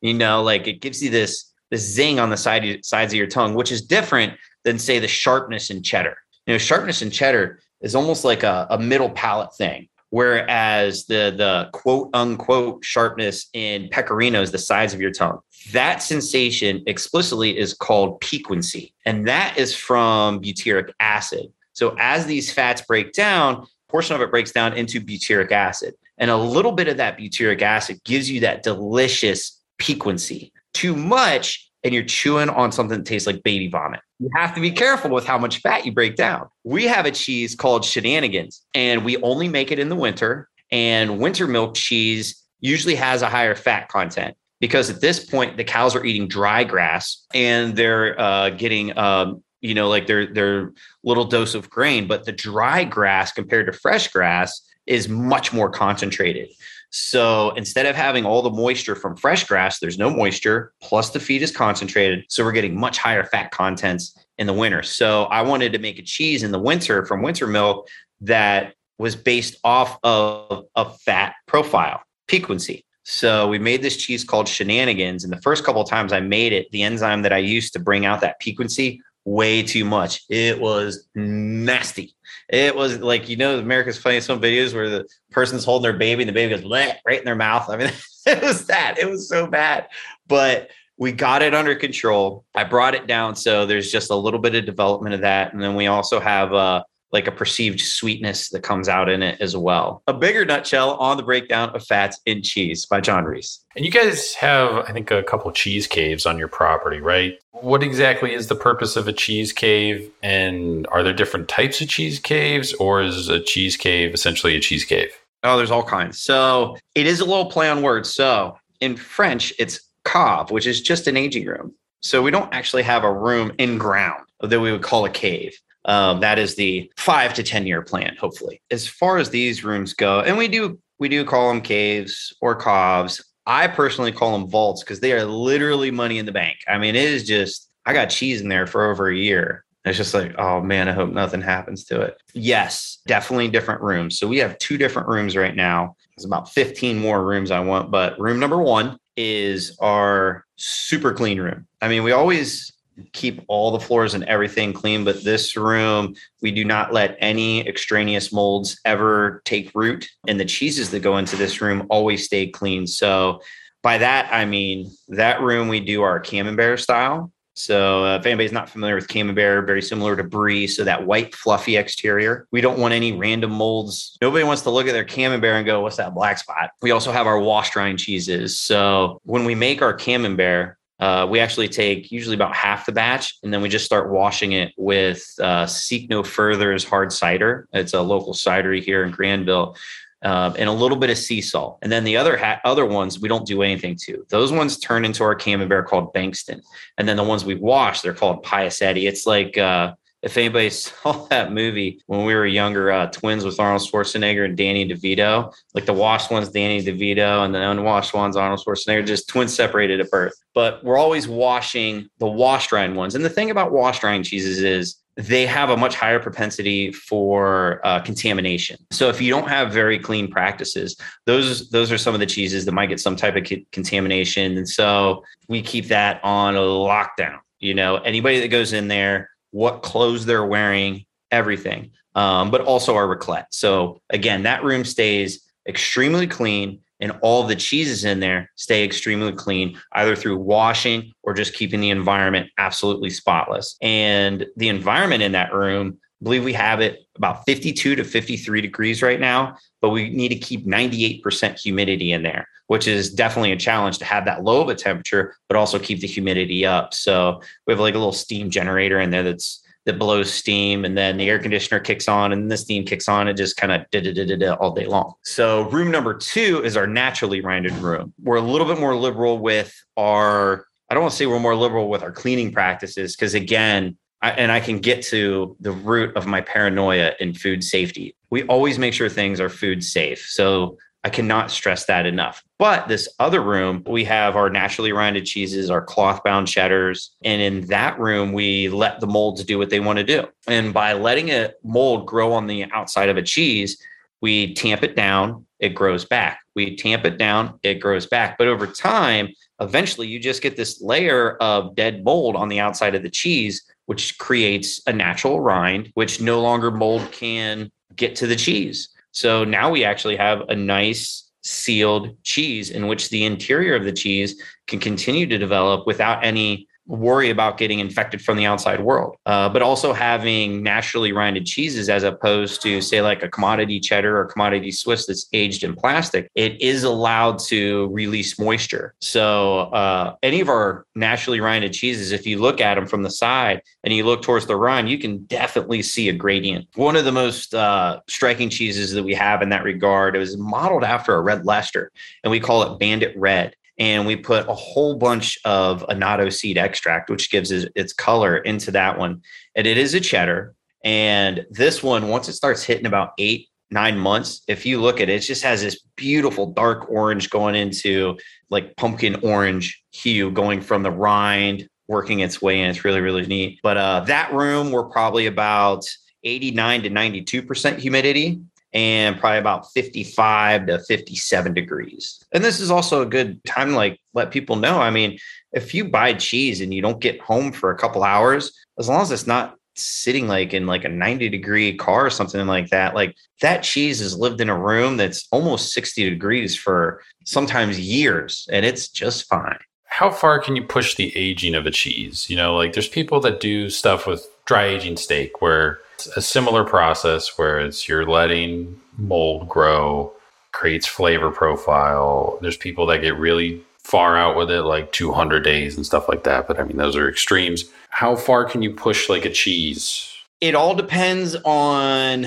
you know, like it gives you this this zing on the side sides of your tongue, which is different than say the sharpness in cheddar. You know, sharpness in cheddar is almost like a, a middle palate thing, whereas the the quote unquote sharpness in pecorino is the sides of your tongue. That sensation explicitly is called piquancy, and that is from butyric acid. So as these fats break down, portion of it breaks down into butyric acid. And a little bit of that butyric acid gives you that delicious piquancy. Too much, and you're chewing on something that tastes like baby vomit. You have to be careful with how much fat you break down. We have a cheese called shenanigans, and we only make it in the winter. And winter milk cheese usually has a higher fat content because at this point, the cows are eating dry grass and they're uh, getting um, you know, like their their little dose of grain, but the dry grass compared to fresh grass is much more concentrated. So instead of having all the moisture from fresh grass, there's no moisture, plus the feed is concentrated. So we're getting much higher fat contents in the winter. So I wanted to make a cheese in the winter from winter milk that was based off of a fat profile, piquancy. So we made this cheese called Shenanigans. And the first couple of times I made it, the enzyme that I used to bring out that piquancy way too much. It was nasty. It was like, you know, America's playing some videos where the person's holding their baby and the baby goes right in their mouth. I mean, it was that. It was so bad. But we got it under control. I brought it down. So there's just a little bit of development of that. And then we also have uh, like a perceived sweetness that comes out in it as well. A bigger nutshell on the breakdown of fats in cheese by John Reese. And you guys have, I think, a couple cheese caves on your property, right? What exactly is the purpose of a cheese cave? And are there different types of cheese caves, or is a cheese cave essentially a cheese cave? Oh, there's all kinds. So it is a little play on words. So in French, it's cave, which is just an aging room. So we don't actually have a room in ground that we would call a cave. Um, that is the five to 10 year plan, hopefully. As far as these rooms go, and we do we do call them caves or coves. I personally call them vaults because they are literally money in the bank. I mean, it is just I got cheese in there for over a year. It's just like, oh man, I hope nothing happens to it. Yes, definitely different rooms. So we have two different rooms right now. There's about 15 more rooms I want, but room number one is our super clean room. I mean, we always keep all the floors and everything clean. But this room, we do not let any extraneous molds ever take root. And the cheeses that go into this room always stay clean. So by that, I mean that room we do our camembert style. So uh, if anybody's not familiar with camembert, very similar to brie. So that white fluffy exterior. We don't want any random molds. Nobody wants to look at their camembert and go, what's that black spot? We also have our washed rind cheeses. So when we make our camembert, uh, we actually take usually about half the batch and then we just start washing it with uh, Seek No Further's hard cider. It's a local cidery here in Granville. Uh, and a little bit of sea salt. And then the other ha- other ones we don't do anything to. Those ones turn into our camembert called Bankston. And then the ones we wash, they're called Piacetti. It's like uh, if anybody saw that movie when we were younger, uh, Twins with Arnold Schwarzenegger and Danny DeVito, like the washed one's Danny DeVito and the unwashed one's Arnold Schwarzenegger, just twins separated at birth. But we're always washing the washed rind ones. And the thing about washed rind cheeses is they have a much higher propensity for uh, contamination. So if you don't have very clean practices, those those are some of the cheeses that might get some type of c- contamination. And so we keep that on a lockdown. You know, anybody that goes in there what clothes they're wearing, everything, um, but also our raclette. So again, that room stays extremely clean and all the cheeses in there stay extremely clean, either through washing or just keeping the environment absolutely spotless. And the environment in that room, I believe we have it about 52 to 53 degrees right now, but we need to keep 98% humidity in there, which is definitely a challenge to have that low of a temperature, but also keep the humidity up. So we have like a little steam generator in there that's that blows steam and then the air conditioner kicks on and the steam kicks on it just kind of did all day long so room number two is our naturally rinded room we're a little bit more liberal with our i don't want to say we're more liberal with our cleaning practices because again I, and I can get to the root of my paranoia in food safety. We always make sure things are food safe. So I cannot stress that enough. But this other room, we have our naturally rinded cheeses, our cloth bound cheddars. And in that room, we let the molds do what they want to do. And by letting a mold grow on the outside of a cheese, we tamp it down, it grows back. We tamp it down, it grows back. But over time, eventually you just get this layer of dead mold on the outside of the cheese which creates a natural rind, which no longer mold can get to the cheese. So now we actually have a nice sealed cheese in which the interior of the cheese can continue to develop without any worry about getting infected from the outside world. Uh, but also having naturally rinded cheeses as opposed to, say, like a commodity cheddar or commodity Swiss that's aged in plastic, it is allowed to release moisture. So, uh, any of our naturally rinded cheeses, if you look at them from the side and you look towards the rind, you can definitely see a gradient. One of the most uh, striking cheeses that we have in that regard is modeled after a red Leicester, and we call it Bandit Red. And we put a whole bunch of annatto seed extract, which gives it, its color into that one. And it is a cheddar. And this one, once it starts hitting about eight, nine months, if you look at it, it just has this beautiful dark orange going into like pumpkin orange hue going from the rind working its way in. It's really, really neat. But uh, that room, we're probably about 89 to 92% humidity and probably about 55 to 57 degrees. And this is also a good time to like let people know. I mean, if you buy cheese and you don't get home for a couple hours, as long as it's not sitting like in like a 90 degree car or something like that, like that cheese has lived in a room that's almost 60 degrees for sometimes years and it's just fine. How far can you push the aging of a cheese? You know, like there's people that do stuff with dry aging steak where a similar process where it's you're letting mold grow, creates flavor profile. There's people that get really far out with it, like 200 days and stuff like that. But I mean, those are extremes. How far can you push like a cheese? It all depends on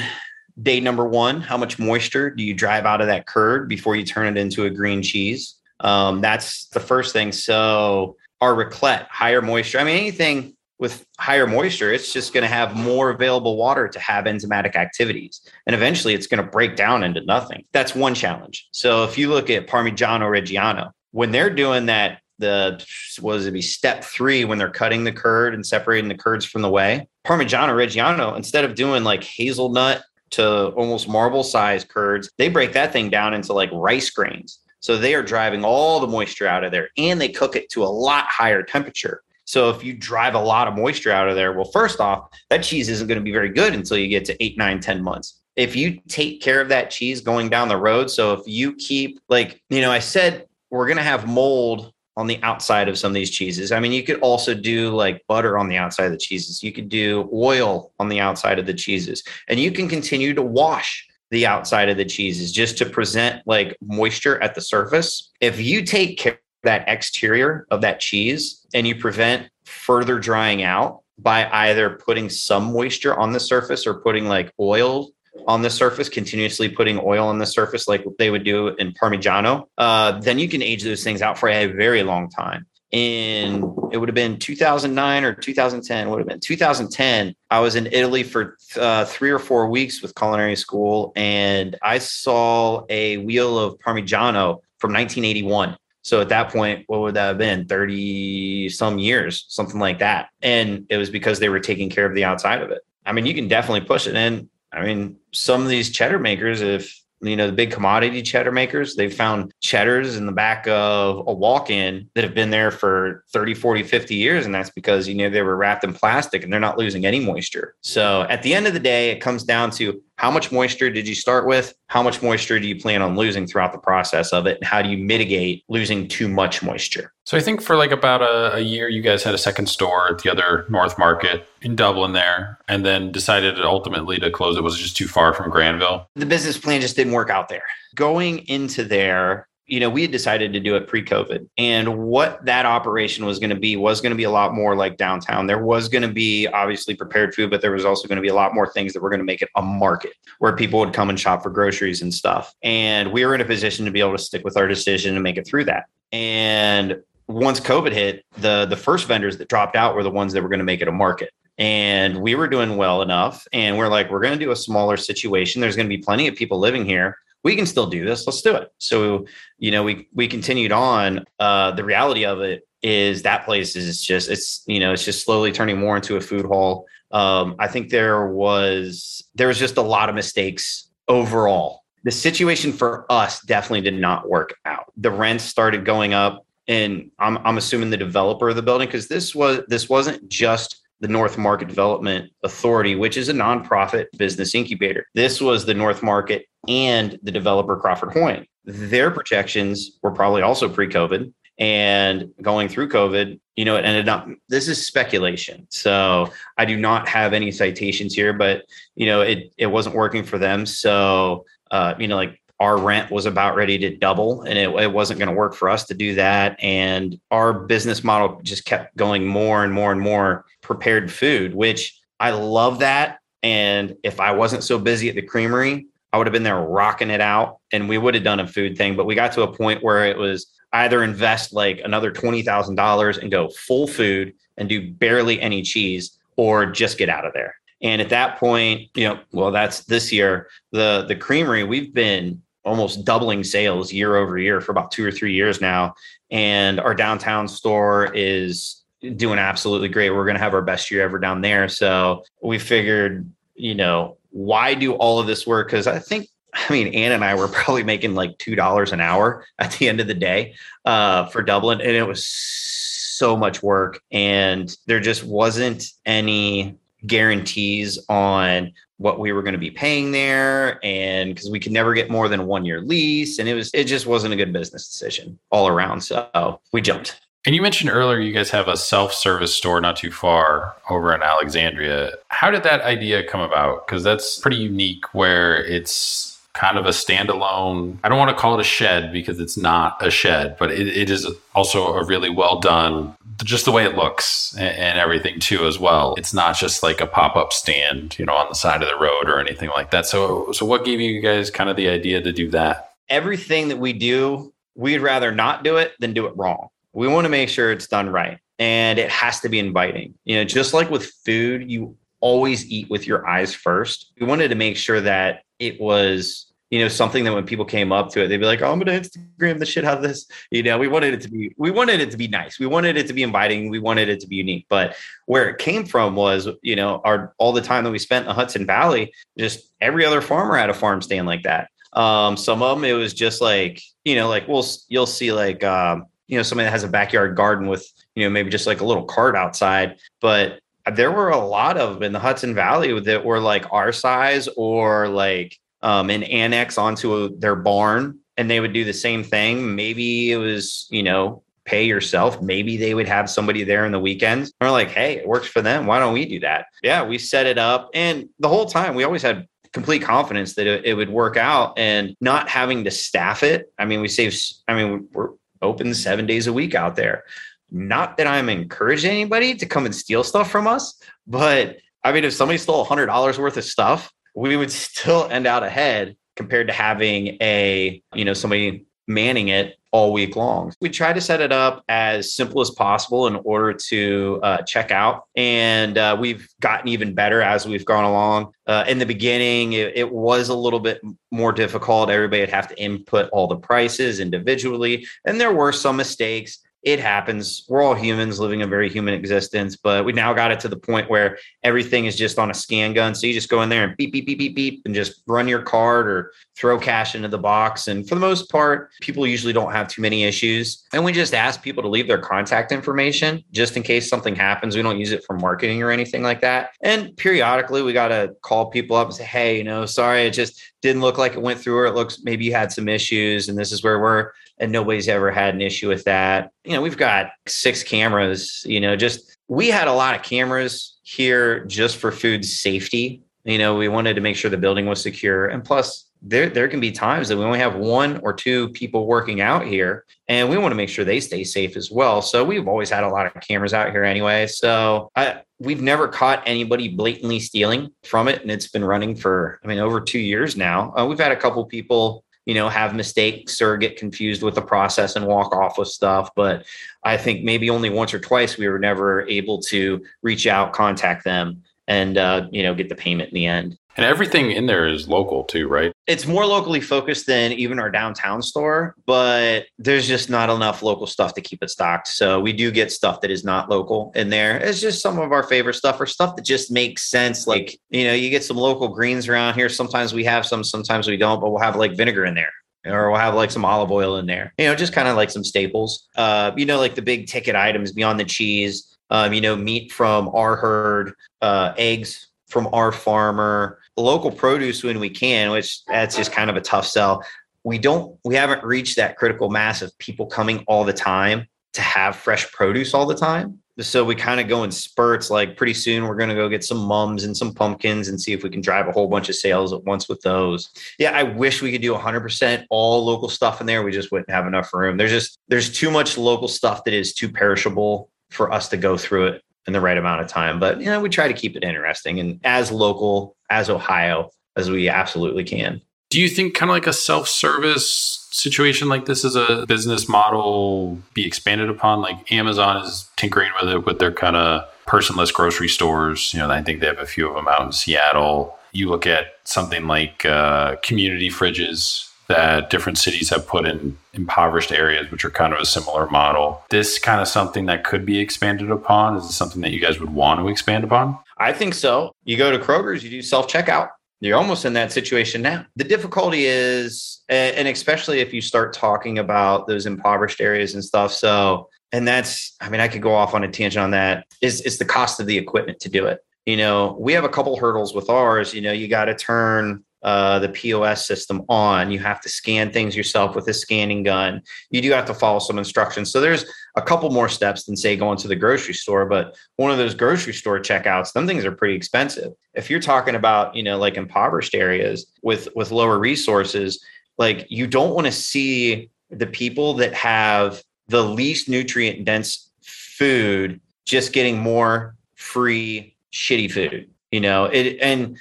day number one. How much moisture do you drive out of that curd before you turn it into a green cheese? Um, that's the first thing. So, our raclette, higher moisture. I mean, anything with higher moisture, it's just going to have more available water to have enzymatic activities. And eventually it's going to break down into nothing. That's one challenge. So if you look at Parmigiano Reggiano, when they're doing that, the was it be step three when they're cutting the curd and separating the curds from the whey, Parmigiano Reggiano, instead of doing like hazelnut to almost marble size curds, they break that thing down into like rice grains. So they are driving all the moisture out of there and they cook it to a lot higher temperature. So if you drive a lot of moisture out of there, well, first off, that cheese isn't going to be very good until you get to eight, nine, ten months. If you take care of that cheese going down the road, so if you keep like, you know, I said we're going to have mold on the outside of some of these cheeses. I mean, you could also do like butter on the outside of the cheeses. You could do oil on the outside of the cheeses, and you can continue to wash the outside of the cheeses just to present like moisture at the surface. If you take care that exterior of that cheese and you prevent further drying out by either putting some moisture on the surface or putting like oil on the surface, continuously putting oil on the surface like they would do in Parmigiano, uh, then you can age those things out for a very long time. In it would have been 2009 or 2010, would have been 2010. I was in Italy for uh, three or four weeks with culinary school, and I saw a wheel of Parmigiano from 1981 so at that point, what would that have been? 30 some years, something like that. And it was because they were taking care of the outside of it. I mean, you can definitely push it. in. I mean, some of these cheddar makers, if you know the big commodity cheddar makers they've found cheddars in the back of a walk-in that have been there for 30 40 50 years and that's because you know they were wrapped in plastic and they're not losing any moisture so at the end of the day it comes down to how much moisture did you start with? How much moisture do you plan on losing throughout the process of it? And how do you mitigate losing too much moisture? So i think for like about a, a year you guys had a second store at the other north market in dublin there and then decided ultimately to close it was just too far from granville. The business plan just didn't work out there. Going into there you know, we had decided to do it pre COVID. And what that operation was going to be was going to be a lot more like downtown. There was going to be obviously prepared food, but there was also going to be a lot more things that were going to make it a market where people would come and shop for groceries and stuff. And we were in a position to be able to stick with our decision and make it through that. And once COVID hit, the the first vendors that dropped out were the ones that were going to make it a market and we were doing well enough and we're like we're going to do a smaller situation there's going to be plenty of people living here we can still do this. Let's do it. So, you know, we we continued on. Uh, the reality of it is that place is just it's you know it's just slowly turning more into a food hall. Um, I think there was there was just a lot of mistakes overall. The situation for us definitely did not work out. The rents started going up, and I'm I'm assuming the developer of the building because this was this wasn't just the North Market Development Authority, which is a nonprofit business incubator. This was the North Market and the developer Crawford Hoying. Their projections were probably also pre COVID. And going through COVID, you know, it ended up, this is speculation. So I do not have any citations here, but, you know, it, it wasn't working for them. So, uh, you know, like our rent was about ready to double and it, it wasn't going to work for us to do that and our business model just kept going more and more and more prepared food which i love that and if i wasn't so busy at the creamery i would have been there rocking it out and we would have done a food thing but we got to a point where it was either invest like another $20,000 and go full food and do barely any cheese or just get out of there. And at that point, you know, well, that's this year. The the creamery, we've been almost doubling sales year over year for about two or three years now. And our downtown store is doing absolutely great. We're going to have our best year ever down there. So we figured, you know, why do all of this work? Because I think, I mean, Ann and I were probably making like $2 an hour at the end of the day uh, for Dublin. And it was so much work. And there just wasn't any guarantees on what we were going to be paying there and because we could never get more than one year lease and it was it just wasn't a good business decision all around so we jumped. And you mentioned earlier you guys have a self-service store not too far over in alexandria. How did that idea come about? Because that's pretty unique where it's kind of a standalone. I don't want to call it a shed because it's not a shed, but it, it is also a really well done, just the way it looks and, and, everything too as well. It's not just like a pop up stand, you know, on the side of the road or anything like that. So, so what gave you guys kind of the idea to do that? Everything that we do, we'd rather not do it than do it wrong. We want to make sure it's done right, and it has to be inviting. You know, just like with food, you always eat with your eyes first. We wanted to make sure that it was you know something that when people came up to it they'd be like oh i'm gonna instagram the shit out of this? You know we wanted it to be we wanted it to be nice. We wanted it to be inviting. We wanted it to be unique. But where it came from was you know our all the time that we spent in the hudson valley just every other farmer had a farm stand like that. Um some of them it was just like you know like we'll you'll see like um you know somebody that has a backyard garden with you know maybe just like a little cart outside. But there were a lot of them in the hudson valley that were like our size or like um, an annex onto a, their barn and they would do the same thing. Maybe it was, you know, pay yourself. Maybe they would have somebody there in the weekends. We're like, hey, it works for them. Why don't we do that? Yeah, we set it up. And the whole time we always had complete confidence that it, it would work out and not having to staff it. I mean, we save, I mean, we're open seven days a week out there. Not that I'm encouraging anybody to come and steal stuff from us, but I mean, if somebody stole $100 worth of stuff, we would still end out ahead compared to having a, you know, somebody manning it all week long. We try to set it up as simple as possible in order to uh, check out. And uh, we've gotten even better as we've gone along. Uh, in the beginning, it, it, was a little bit more difficult. Everybody would have to input all the prices individually. And there were some mistakes it happens. We're all humans living a very human existence, but we now got it to the point where everything is just on a scan gun. So you just go in there and beep, beep, beep, beep, beep, and just run your card or throw cash into the box. And for the most part, people usually don't have too many issues. And we just ask people to leave their contact information just in case something happens. We don't use it for marketing or anything like that. And periodically, we got to call people up and say, hey, you know, sorry, it just didn't look like it went through, or it looks maybe you had some issues, and this is where we're and nobody's ever had an issue with that. You know, we've got six cameras, you know, just we had a lot of cameras here just for food safety. You know, we wanted to make sure the building was secure. And plus, there there can be times that we only have one or two people working out here and we want to make sure they stay safe as well so we've always had a lot of cameras out here anyway so I, we've never caught anybody blatantly stealing from it and it's been running for i mean over two years now uh, we've had a couple people you know, have mistakes or get confused with the process and walk off with stuff. But I think maybe only once or twice we were never able to reach out, contact them, and uh, you know, get the payment in the end. And everything in there is local too, right? It's more locally focused than even our downtown store, but there's just not enough local stuff to keep it stocked. So we do get stuff that is not local in there. It's just some of our favorite stuff or stuff that just makes sense. Like, you know, you get some local greens around here. Sometimes we have some, sometimes we don't, but we'll have like vinegar in there or we'll have like some olive oil in there. You know, just kind of like some staples. Uh, you know, like the big ticket items beyond the cheese. Um, you know, meat from our herd, uh, eggs from our farmer, local produce when we can, which that's just kind of a tough sell. We don't, we haven't reached that critical mass of people coming all the time to have fresh produce all the time. So we kind of go in spurts. Like pretty soon, we're going to go get some mums and some pumpkins and see if we can drive a whole bunch of sales at once with those. Yeah, I wish we could do 100% all local stuff in there. We just wouldn't have enough room. There's just there's too much local stuff that is too perishable for us to go through it in the right amount of time. But you know, we try to keep it interesting and as local as Ohio as we absolutely can. Do you think kind of like a self-service situation like this is a business model be expanded upon? Like Amazon is tinkering with it with their kind of personless grocery stores. You know, I think they have a few of them out in Seattle. You look at something like uh, community fridges that different cities have put in impoverished areas, which are kind of a similar model. This kind of something that could be expanded upon. Is this something that you guys would want to expand upon? I think so. You go to Kroger's, you do self checkout. You're almost in that situation now. The difficulty is, and especially if you start talking about those impoverished areas and stuff. So, and that's, I mean, I could go off on a tangent on that. Is is the cost of the equipment to do it? You know, we have a couple hurdles with ours. You know, you got to turn uh, the POS system on. You have to scan things yourself with a scanning gun. You do have to follow some instructions. So there's a couple more steps than say going to the grocery store. But one of those grocery store checkouts, them things are pretty expensive. If you're talking about you know like impoverished areas with with lower resources, like you don't want to see the people that have the least nutrient dense food just getting more free shitty food. You know it and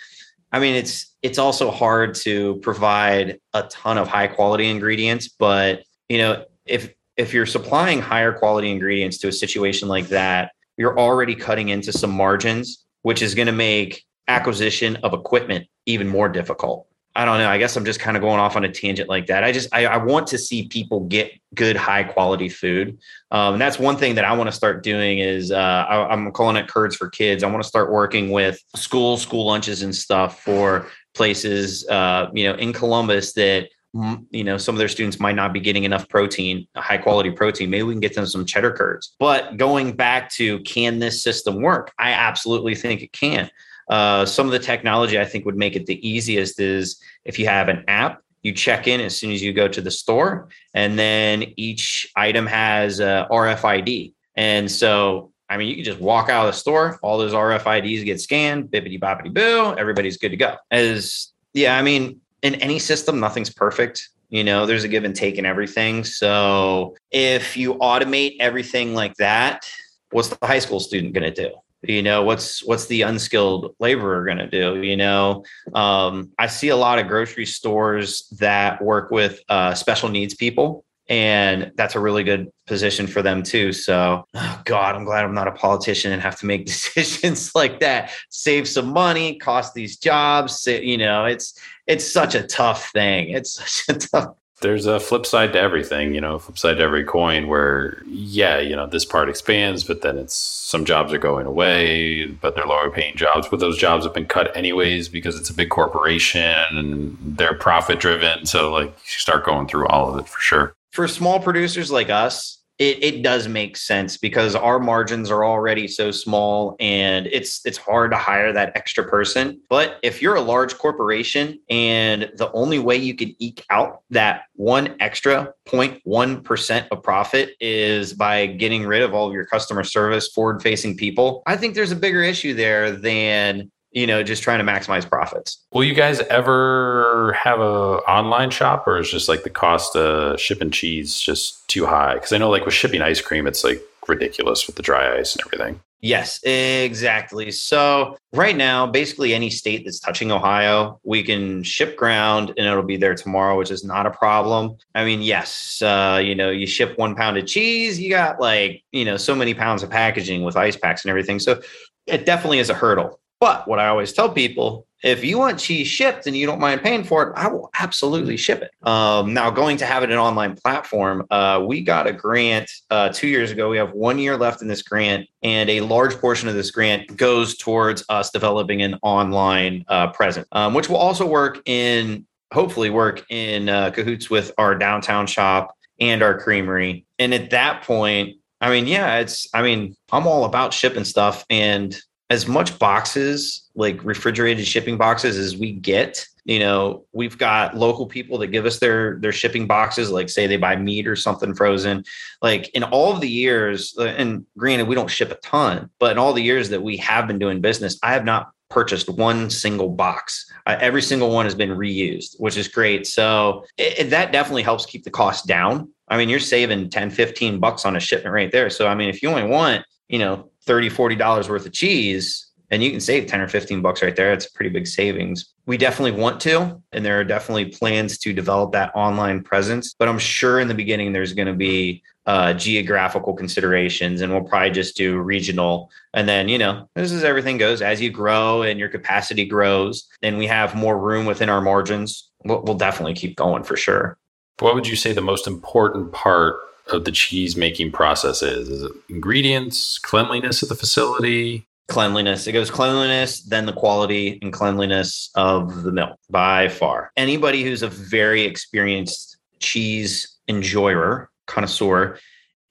I mean, it's it's also hard to provide a ton of high quality ingredients, but you know, if if you're supplying higher quality ingredients to a situation like that, you're already cutting into some margins, which is going to make acquisition of equipment even more difficult. I don't know. I guess I'm just kind of going off on a tangent like that. I just I, I want to see people get good, high quality food. Um, and that's one thing that I want to start doing is uh, I, I'm calling it Curds for Kids. I want to start working with schools, school lunches, and stuff for places, uh, you know, in Columbus that you know some of their students might not be getting enough protein high quality protein maybe we can get them some cheddar curds but going back to can this system work i absolutely think it can uh, some of the technology I think would make it the easiest is if you have an app, you check in as soon as you go to the store, and then each item has a RFID. And so, I mean, you can just walk out of the store, all those RFIDs get scanned, bippity boppity boo, everybody's good to go. As yeah, I mean, in any system, nothing's perfect. You know, there's a give and take in everything. So if you automate everything like that, what's the high school student going to do? You know what's what's the unskilled laborer going to do you know? Um, i see a lot of grocery stores that work with uh, special needs people and that's a really good position for them too so oh god i'm glad i'm not a politician and have to make decisions like that. Save some money cost these jobs you know it's it's such a tough thing it's such a tough there's a flip side to everything, you know, flip side to every coin where, yeah, you know, this part expands, but then it's some jobs are going away, but they're lower paying jobs. But those jobs have been cut anyways because it's a big corporation and they're profit driven. So, like, you start going through all of it for sure. For small producers like us, it, it does make sense because our margins are already so small and it's it's hard to hire that extra person. But if you're a large corporation and the only way you can eke out that one extra 0.1% of profit is by getting rid of all of your customer service forward facing people i think there's a bigger issue there than you know, just trying to maximize profits. Will you guys ever have a online shop or is just like the cost of shipping cheese just too high? Because I know like with shipping ice cream, it's like ridiculous with the dry ice and everything. Yes, exactly. So right now, basically any state that's touching Ohio, we can ship ground and it'll be there tomorrow, which is not a problem. I mean, yes, uh, you know, you ship one pound of cheese, you got like, you know, so many pounds of packaging with ice packs and everything. So it definitely is a hurdle. But what I always tell people, if you want cheese shipped and you don't mind paying for it, I will absolutely ship it. Um, now, going to have it an online platform, uh, we got a grant uh, two years ago. We have one year left in this grant, and a large portion of this grant goes towards us developing an online uh, presence, um, which will also work in, hopefully, work in uh, cahoots with our downtown shop and our creamery. And at that point, I mean, yeah, it's, I mean, I'm all about shipping stuff. And as much boxes like refrigerated shipping boxes as we get you know we've got local people that give us their their shipping boxes like say they buy meat or something frozen. Like in all of the years uh, and granted we don't ship a ton but in all the years that we have been doing business i have not purchased one single box. Uh, every single one has been reused which is great. So it, it, that definitely helps keep the cost down. I mean you're saving 10 15 bucks on a shipment right there. So i mean if you only want you know 30 40 dollars worth of cheese and you can save 10 or 15 bucks right there. It's a pretty big savings. We definitely want to, and there are definitely plans to develop that online presence. But I'm sure in the beginning there's going to be uh, geographical considerations, and we'll probably just do regional. And then, you know, this is everything goes as you grow and your capacity grows, and we have more room within our margins. We'll, we'll definitely keep going for sure. What would you say the most important part of the cheese making process is? Is it ingredients, cleanliness of the facility? Cleanliness. It goes cleanliness, then the quality and cleanliness of the milk by far. Anybody who's a very experienced cheese enjoyer, connoisseur,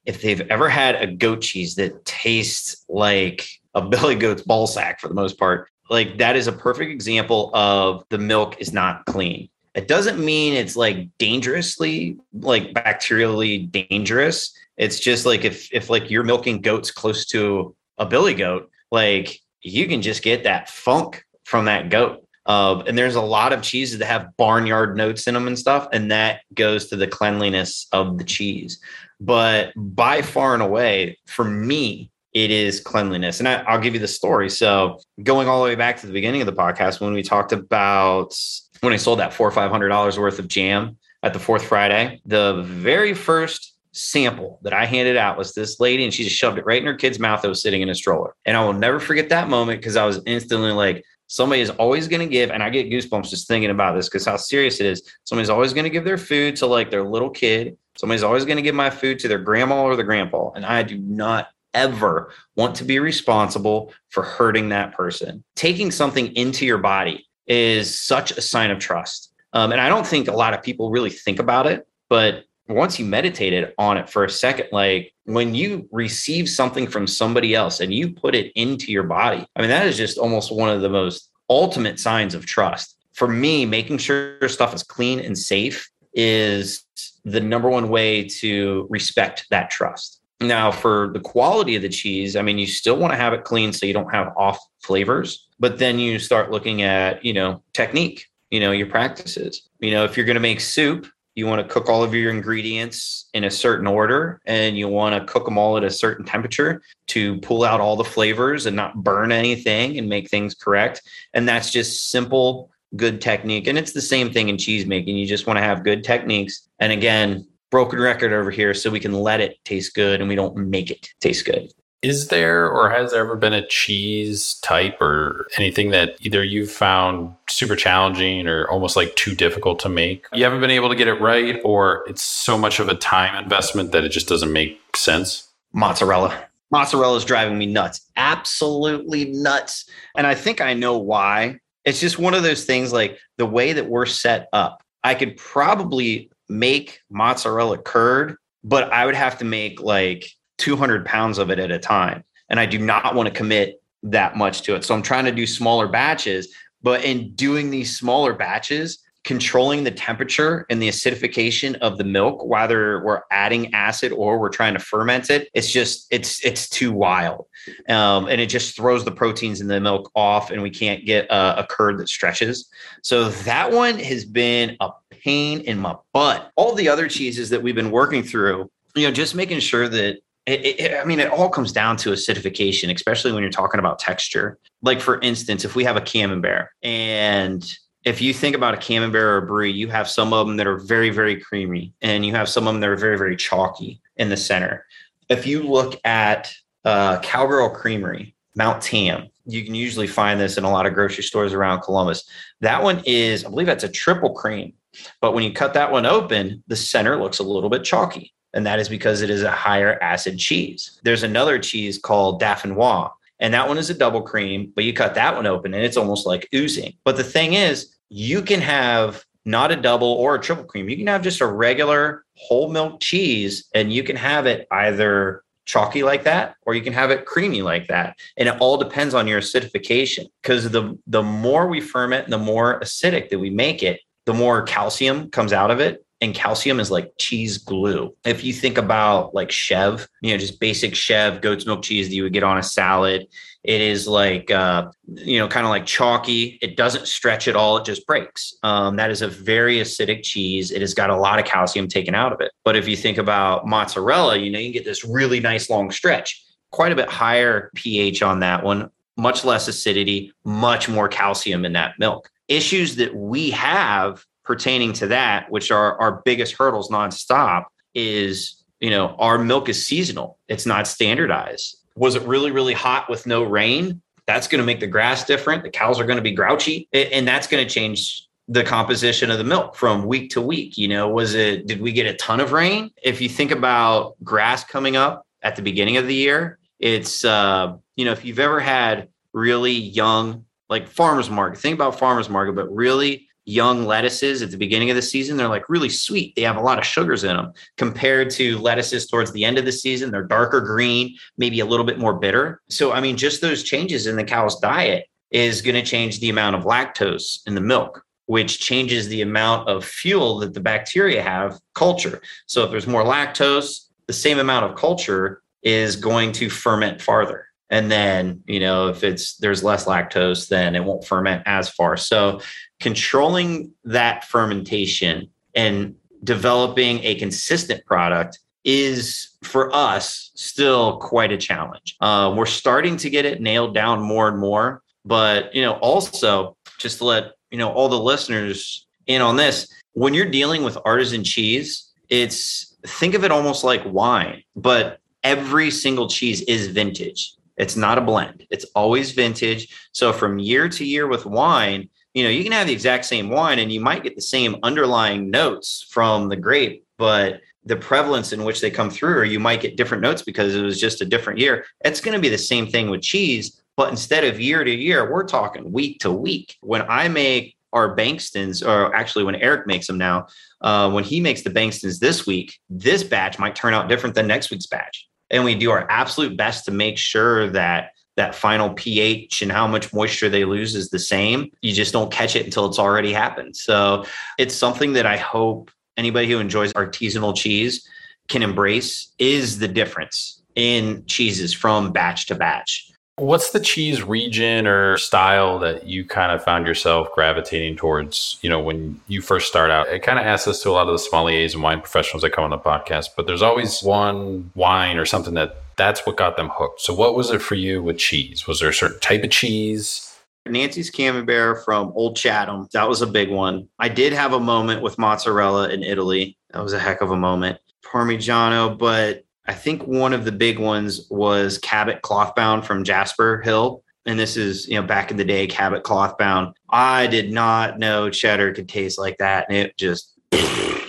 if they've ever had a goat cheese that tastes like a billy goat's ball sack for the most part, like that is a perfect example of the milk is not clean. It doesn't mean it's like dangerously, like bacterially dangerous. It's just like if if like you're milking goats close to a billy goat, like you can just get that funk from that goat. Uh, and there's a lot of cheeses that have barnyard notes in them and stuff, and that goes to the cleanliness of the cheese. But by far and away, for me, it is cleanliness. And I, will give you the story. So going all the way back to the beginning of the podcast, when we talked about when I sold that four or five hundred dollars worth of jam at the fourth Friday, the very first sample that I handed out was this lady, and she just shoved it right in her kid's mouth that was sitting in a stroller. And I will never forget that moment because I was instantly like, somebody is always going to give, and I get goosebumps just thinking about this because how serious it is. Somebody's always going to give their food to like their little kid. Somebody's always going to give my food to their grandma or their grandpa. And I do not ever want to be responsible for hurting that person. Taking something into your body is such a sign of trust. Um, and I don't think a lot of people really think about it, but once you meditated on it for a second, like when you receive something from somebody else and you put it into your body, I mean, that is just almost one of the most ultimate signs of trust. For me, making sure stuff is clean and safe is the number one way to respect that trust. Now, for the quality of the cheese, I mean, you still want to have it clean so you don't have off flavors, but then you start looking at, you know, technique, you know, your practices. You know, if you're going to make soup, you want to cook all of your ingredients in a certain order and you want to cook them all at a certain temperature to pull out all the flavors and not burn anything and make things correct. And that's just simple, good technique. And it's the same thing in cheese making. You just want to have good techniques. And again, broken record over here so we can let it taste good and we don't make it taste good. Is there or has there ever been a cheese type or anything that either you've found super challenging or almost like too difficult to make? You haven't been able to get it right, or it's so much of a time investment that it just doesn't make sense? Mozzarella. Mozzarella is driving me nuts. Absolutely nuts. And I think I know why. It's just one of those things like the way that we're set up. I could probably make mozzarella curd, but I would have to make like 200 pounds of it at a time. And I do not want to commit that much to it. So I'm trying to do smaller batches. But in doing these smaller batches, controlling the temperature and the acidification of the milk, whether we're adding acid or we're trying to ferment it, it's just it's it's too wild, um, and it just throws the proteins in the milk off, and we can't get a, a curd that stretches. So that one has been a pain in my butt. All the other cheeses that we've been working through, you know, just making sure that it, it, I mean, it all comes down to acidification, especially when you're talking about texture. Like, for instance, if we have a camembert, and if you think about a camembert or a brie, you have some of them that are very, very creamy, and you have some of them that are very, very chalky in the center. If you look at uh, Cowgirl Creamery, Mount Tam, you can usually find this in a lot of grocery stores around Columbus. That one is, I believe that's a triple cream. But when you cut that one open, the center looks a little bit chalky and that is because it is a higher acid cheese. There's another cheese called d'Affinois, and that one is a double cream, but you cut that one open and it's almost like oozing. But the thing is, you can have not a double or a triple cream. You can have just a regular whole milk cheese, and you can have it either chalky like that or you can have it creamy like that and it all depends on your acidification because the the more we ferment the more acidic that we make it the more calcium comes out of it and calcium is like cheese glue. If you think about like Chev, you know, just basic Chev goat's milk cheese that you would get on a salad, it is like, uh, you know, kind of like chalky. It doesn't stretch at all. It just breaks. Um, that is a very acidic cheese. It has got a lot of calcium taken out of it. But if you think about mozzarella, you know, you get this really nice long stretch, quite a bit higher pH on that one. much less acidity, much more calcium in that milk. Issues that we have pertaining to that, which are our biggest hurdles nonstop, is you know, our milk is seasonal. It's not standardized. Was it really, really hot with no rain? That's going to make the grass different. The cows are going to be grouchy, and that's going to change the composition of the milk from week to week. You know, was it, did we get a ton of rain? If you think about grass coming up at the beginning of the year, it's, uh, you know, if you've ever had really young, like farmers market, think about farmers market, but really young lettuces at the beginning of the season, they're like really sweet. They have a lot of sugars in them compared to lettuces towards the end of the season. They're darker green, maybe a little bit more bitter. So, I mean, just those changes in the cow's diet is going to change the amount of lactose in the milk, which changes the amount of fuel that the bacteria have culture. So, if there's more lactose, the same amount of culture is going to ferment farther and then you know if it's there's less lactose then it won't ferment as far so controlling that fermentation and developing a consistent product is for us still quite a challenge. Uh, we're starting to get it nailed down more and more, but you know, also just to let you know all the listeners in on this, when you're dealing with artisan cheese, it's think of it almost like wine, but every single cheese is vintage. It's not a blend. It's always vintage. So from year to year with wine, you know, you can have the exact same wine and you might get the same underlying notes from the grape, but the prevalence in which they come through, or you might get different notes because it was just a different year. It's going to be the same thing with cheese, but instead of year to year, we're talking week to week. When I make our Bankston's, or actually when Eric makes them now, uh, when he makes the Bankston's this week, this batch might turn out different than next week's batch. And we do our absolute best to make sure that that final pH and how much moisture they lose is the same. You just don't catch it until it's already happened. So it's something that I hope anybody who enjoys artisanal cheese can embrace is the difference in cheeses from batch to batch. What's the cheese region or style that you kind of found yourself gravitating towards, you know, when you first start out? It kind of asks us to a lot of the sommeliers and wine professionals that come on the podcast, but there's always one wine or something that that's what got them hooked. So, what was it for you with cheese? Was there a certain type of cheese? Nancy's Camembert from Old Chatham. That was a big one. I did have a moment with mozzarella in Italy. That was a heck of a moment. Parmigiano, but I think one of the big ones was Cabot Clothbound from Jasper Hill. And this is, you know, back in the day, Cabot Clothbound. I did not know cheddar could taste like that. And it just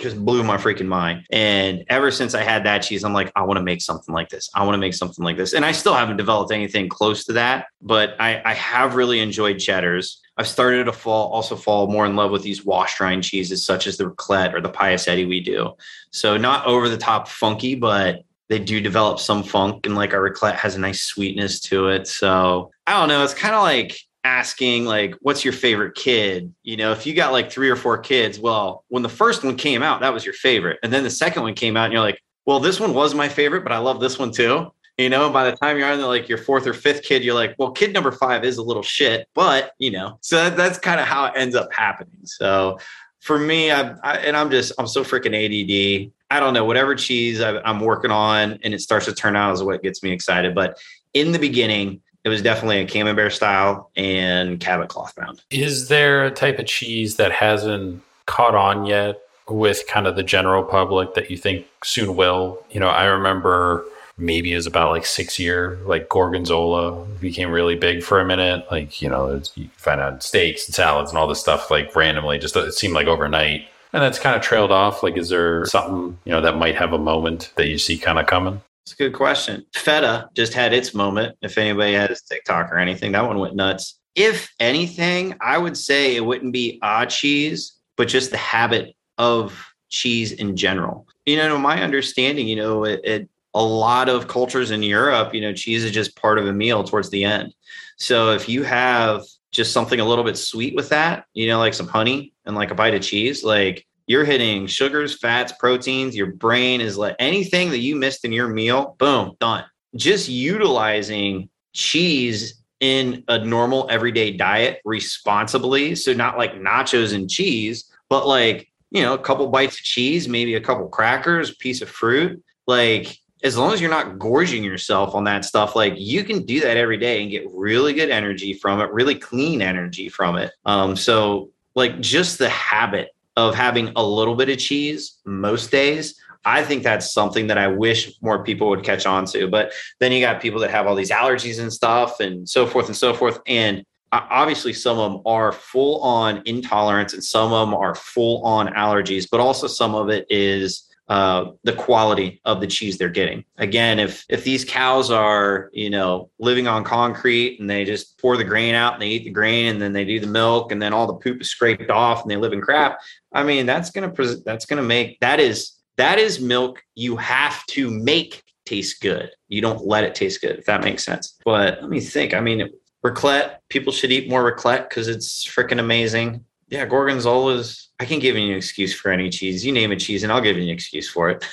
just blew my freaking mind. And ever since I had that cheese, I'm like, I want to make something like this. I want to make something like this. And I still haven't developed anything close to that, but I, I have really enjoyed cheddars. I've started to fall also fall more in love with these wash rind cheeses such as the raclette or the païsserie we do. So not over the top funky, but they do develop some funk and like our raclette has a nice sweetness to it. So I don't know. It's kind of like asking like what's your favorite kid? You know if you got like three or four kids well when the first one came out that was your favorite. And then the second one came out and you're like well this one was my favorite but i love this one too. You know by the time you're on the, like your fourth or fifth kid you're like well kid number five is a little shit but you know so that, that's kind of how it ends up happening. So for me I, I, and i'm just i'm so freaking ADD i don't know whatever cheese I, i'm working on and it starts to turn out is what gets me excited. But in the beginning it was definitely a camembert style and Cabot Clothbound. Is there a type of cheese that hasn't caught on yet with kind of the general public that you think soon will? You know, I remember maybe it was about like six year, like gorgonzola became really big for a minute. Like, you know, you find out steaks and salads and all this stuff like randomly, just it seemed like overnight. And that's kind of trailed off. Like, is there something, you know, that might have a moment that you see kind of coming? It's a good question. Feta just had its moment. If anybody has TikTok or anything, that one went nuts. If anything, I would say it wouldn't be odd cheese, but just the habit of cheese in general. You know, my understanding, you know, it, it a lot of cultures in Europe, you know, cheese is just part of a meal towards the end. So if you have just something a little bit sweet with that, you know, like some honey and like a bite of cheese, like you're hitting sugars, fats, proteins. Your brain is like anything that you missed in your meal, boom, done. Just utilizing cheese in a normal everyday diet responsibly. So, not like nachos and cheese, but like, you know, a couple bites of cheese, maybe a couple crackers, piece of fruit. Like, as long as you're not gorging yourself on that stuff, like you can do that every day and get really good energy from it, really clean energy from it. Um, so like just the habit of having a little bit of cheese most days I think that's something that I wish more people would catch on to. But then you got people that have all these allergies and stuff and so forth and so forth. And obviously, some of them are full on intolerance and some of them are full on allergies, but also some of it is uh, the quality of the cheese they're getting. Again, if if these cows are you know living on concrete and they just pour the grain out and they eat the grain and then they do the milk and then all the poop is scraped off and they live in crap, I mean that's gonna that's gonna make that is that is milk you have to make taste good. You don't let it taste good, if that makes sense. But let me think. I mean, raclette, people should eat more raclette because it's freaking amazing. Yeah, gorgonzola is, I can give you an excuse for any cheese. You name a cheese and I'll give you an excuse for it.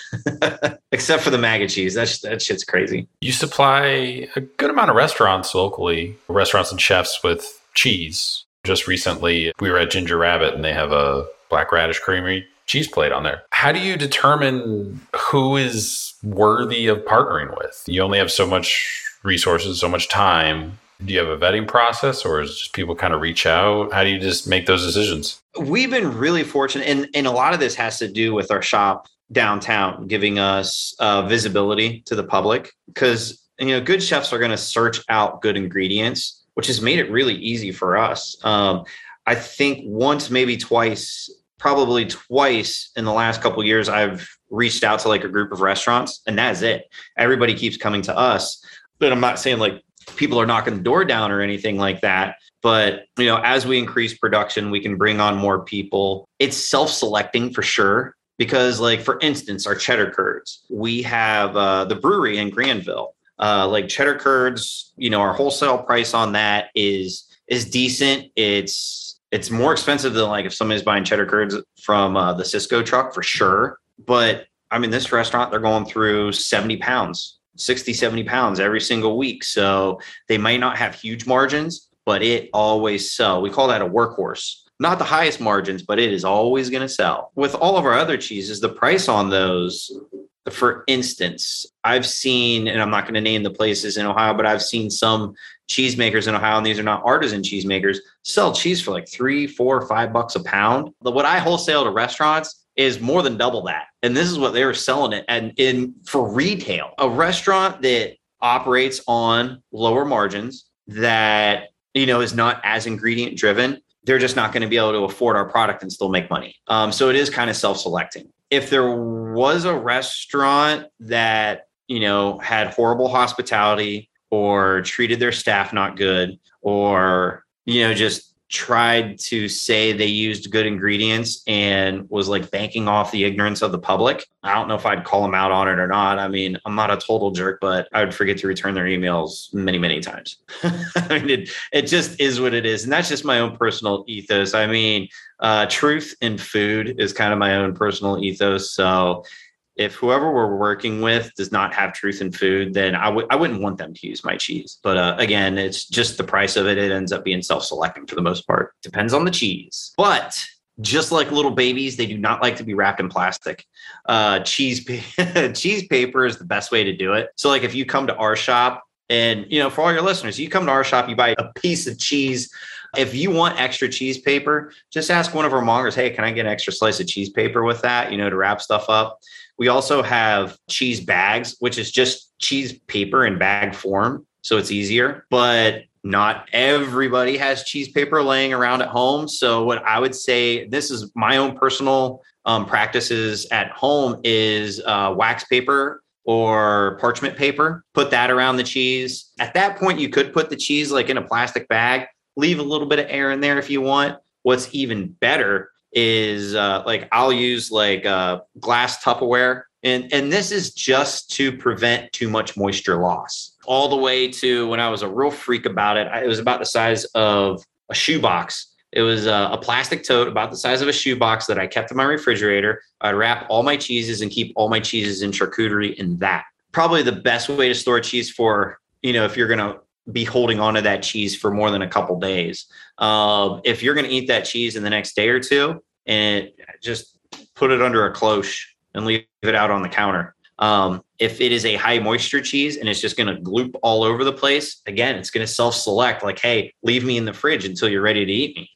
Except for the MAGA cheese. That's, that shit's crazy. You supply a good amount of restaurants locally, restaurants and chefs with cheese. Just recently, we were at Ginger Rabbit and they have a black radish creamery cheese plate on there. How do you determine who is worthy of partnering with? You only have so much resources, so much time. Do you have a vetting process or is just people kind of reach out? How do you just make those decisions? We've been really fortunate, and, and a lot of this has to do with our shop downtown, giving us uh, visibility to the public because you know good chefs are going to search out good ingredients, which has made it really easy for us. Um, I think once, maybe twice probably twice in the last couple years I've reached out to like a group of restaurants and that's it. Everybody keeps coming to us. But I'm not saying like people are knocking the door down or anything like that. But you know, as we increase production, we can bring on more people. It's self-selecting for sure. Because, like for instance, our cheddar curds, we have uh, the brewery in Granville. Uh, like cheddar curds, you know, our wholesale price on that is is decent. It's it's more expensive than like if somebody's buying cheddar curds from uh, the Sysco truck for sure. But I mean, this restaurant, they're going through 70 pounds, 60, 70 pounds every single week. So they might not have huge margins, but it always sell. We call that a workhorse. Not the highest margins, but it is always going to sell. With all of our other cheeses, the price on those for instance, I've seen, and I'm not going to name the places in Ohio, but I've seen some cheesemakers in Ohio, and these are not artisan cheesemakers, sell cheese for like three, four, five bucks a pound. What I wholesale to restaurants is more than double that. And this is what they were selling it and in for retail. A restaurant that operates on lower margins that you know is not as ingredient driven they're just not going to be able to afford our product and still make money. Um, so it is kind of self-selecting. If there was a restaurant that you know had horrible hospitality or treated their staff not good or you know just tried to say they used good ingredients and was like banking off the ignorance of the public. I don't know if I'd call them out on it or not. I mean, I'm not a total jerk, but I would forget to return their emails many, many times. I mean, it, it just is what it is. And that's just my own personal ethos. I mean, uh, truth in food is kind of my own personal ethos. So if whoever we're working with does not have truth in food, then I w- I wouldn't want them to use my cheese. But uh, again, it's just the price of it. It ends up being self selecting for the most part. Depends on the cheese. But just like little babies, they do not like to be wrapped in plastic. Uh, cheese, pa- cheese paper is the best way to do it. So, like if you come to our shop, and you know, for all your listeners, you come to our shop, you buy a piece of cheese. If you want extra cheese paper, just ask one of our mongers, hey, can I get an extra slice of cheese paper with that, you know, to wrap stuff up? We also have cheese bags, which is just cheese paper in bag form. So it's easier, but not everybody has cheese paper laying around at home. So what I would say, this is my own personal um, practices at home is uh, wax paper or parchment paper. Put that around the cheese. At that point, you could put the cheese like in a plastic bag. Leave a little bit of air in there if you want. What's even better is uh, like I'll use like uh, glass Tupperware, and and this is just to prevent too much moisture loss. All the way to when I was a real freak about it, it was about the size of a shoebox. It was a, a plastic tote about the size of a shoebox that I kept in my refrigerator. I'd wrap all my cheeses and keep all my cheeses in charcuterie in that. Probably the best way to store cheese for you know if you're gonna be holding on to that cheese for more than a couple days. Um, if you're going to eat that cheese in the next day or two, and just put it under a cloche and leave it out on the counter. Um, if it is a high moisture cheese and it's just going to gloop all over the place, again, it's going to self select like, hey, leave me in the fridge until you're ready to eat me.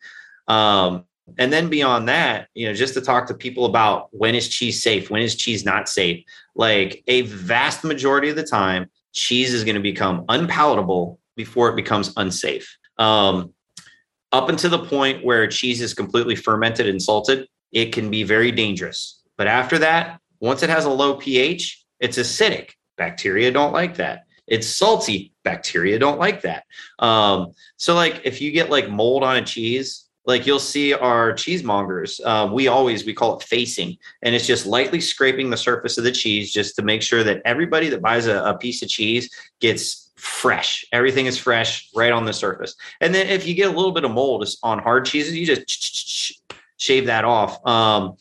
Um, and then beyond that, you know, just to talk to people about when is cheese safe, when is cheese not safe. Like a vast majority of the time, cheese is going to become unpalatable before it becomes unsafe. Um, up until the point where cheese is completely fermented and salted, it can be very dangerous. But after that, once it has a low pH, it's acidic. Bacteria don't like that. It's salty. Bacteria don't like that. Um, so, like, if you get like mold on a cheese, like you'll see our cheesemongers uh, we always we call it facing and it's just lightly scraping the surface of the cheese just to make sure that everybody that buys a, a piece of cheese gets fresh. Everything is fresh right on the surface. And then if you get a little bit of mold on hard cheeses you just shave that off. Um,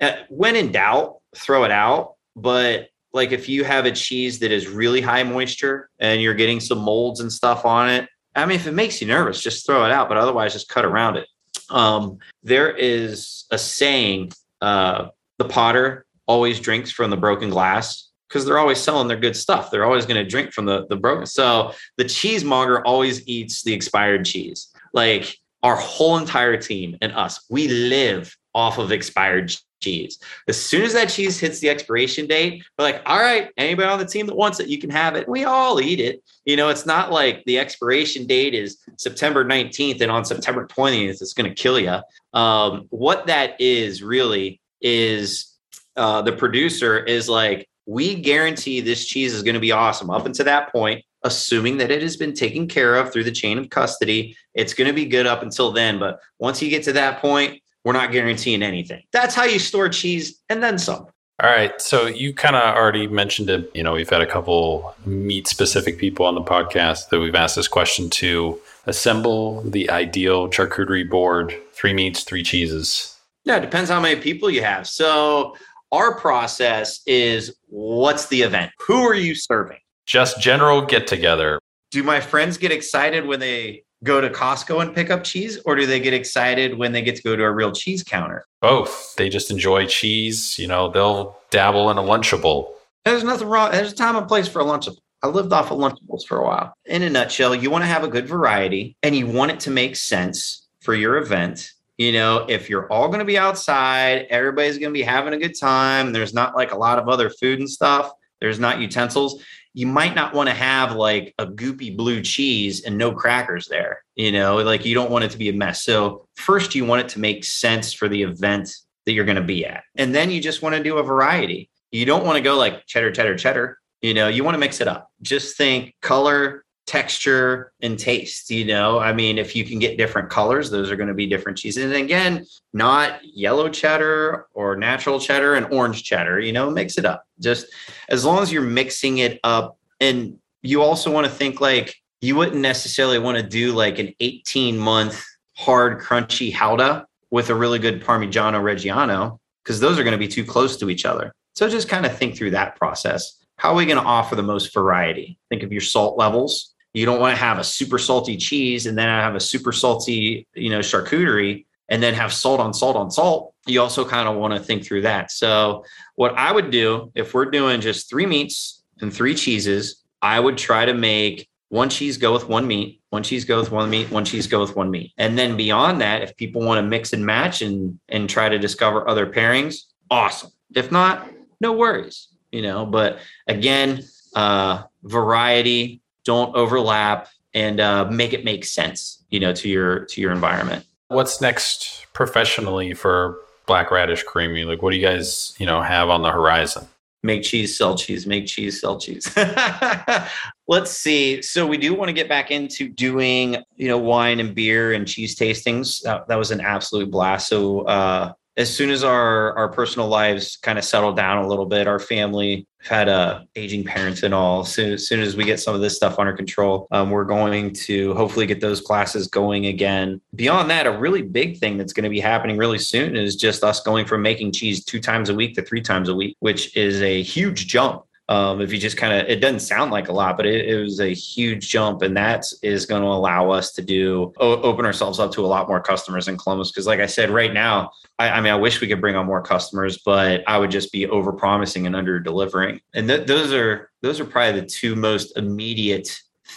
uh, when in doubt throw it out. But like if you have a cheese that is really high moisture and you're getting some molds and stuff on it I mean, if it makes you nervous, just throw it out, but otherwise, just cut around it. Um, there is a saying uh, the potter always drinks from the broken glass because they're always selling their good stuff. They're always going to drink from the, the broken. So the cheesemonger always eats the expired cheese. Like our whole entire team and us, we live off of expired cheese. As soon as that cheese hits the expiration date, we're like, all right, anybody on the team that wants it, you can have it. We all eat it. You know, it's not like the expiration date is September 19th and on September 20th, it's going to kill you. Um, what that is really is uh, the producer is like, we guarantee this cheese is going to be awesome up until that point assuming that it has been taken care of through the chain of custody it's going to be good up until then but once you get to that point we're not guaranteeing anything. That's how you store cheese and then some. All right. So you kind of already mentioned it. You know, we've had a couple meat specific people on the podcast that we've asked this question to assemble the ideal charcuterie board three meats, three cheeses. Yeah, it depends how many people you have. So our process is what's the event? Who are you serving? Just general get together. Do my friends get excited when they go to Costco and pick up cheese, or do they get excited when they get to go to a real cheese counter? Both. They just enjoy cheese. You know, they'll dabble in a Lunchable. There's nothing wrong. There's a time and place for a Lunchable. I lived off of Lunchables for a while. In a nutshell, you want to have a good variety and you want it to make sense for your event. You know, if you're all going to be outside, everybody's going to be having a good time. There's not like a lot of other food and stuff. There's not utensils you might not want to have like a goopy blue cheese and no crackers there. You know, like you don't want it to be a mess. So, first, you want it to make sense for the event that you're going to be at. And then you just want to do a variety. You don't want to go like cheddar, cheddar, cheddar. You know, you want to mix it up. Just think color, texture and taste you know? I mean if you can get different colors those are going to be different cheeses. And again not yellow cheddar or natural cheddar and orange cheddar you know mix it up. Just as long as you're mixing it up. And you also want to think like you wouldn't necessarily want to do like an 18 month hard crunchy Gouda with a really good parmigiano reggiano because those are going to be too close to each other. So just kind of think through that process. How are we going to offer the most variety? Think of your salt levels you don't want to have a super salty cheese and then have a super salty, you know, charcuterie and then have salt on salt on salt. You also kind of want to think through that. So, what I would do if we're doing just three meats and three cheeses, I would try to make one cheese go with one meat, one cheese go with one meat, one cheese go with one meat. And then beyond that, if people want to mix and match and and try to discover other pairings, awesome. If not, no worries, you know, but again, uh variety don't overlap and uh, make it make sense you know to your to your environment. What's next professionally for Black Radish Creamery? Like what do you guys you know have on the horizon? Make cheese sell cheese make cheese sell cheese. Let's see. So we do want to get back into doing you know wine and beer and cheese tastings. That, that was an absolute blast. So uh as soon as our our personal lives kind of settle down a little bit, our family had uh, aging parents and all. Soon, as soon as we get some of this stuff under control, um, we're going to hopefully get those classes going again. Beyond that, a really big thing that's going to be happening really soon is just us going from making cheese two times a week to three times a week, which is a huge jump. Um, if you just kind of, it doesn't sound like a lot, but it, it was a huge jump, and that is going to allow us to do o- open ourselves up to a lot more customers in Columbus. Because, like I said, right now, I, I, mean, I wish we could bring on more customers, but I would just be over promising and under delivering. And th- those are those are probably the two most immediate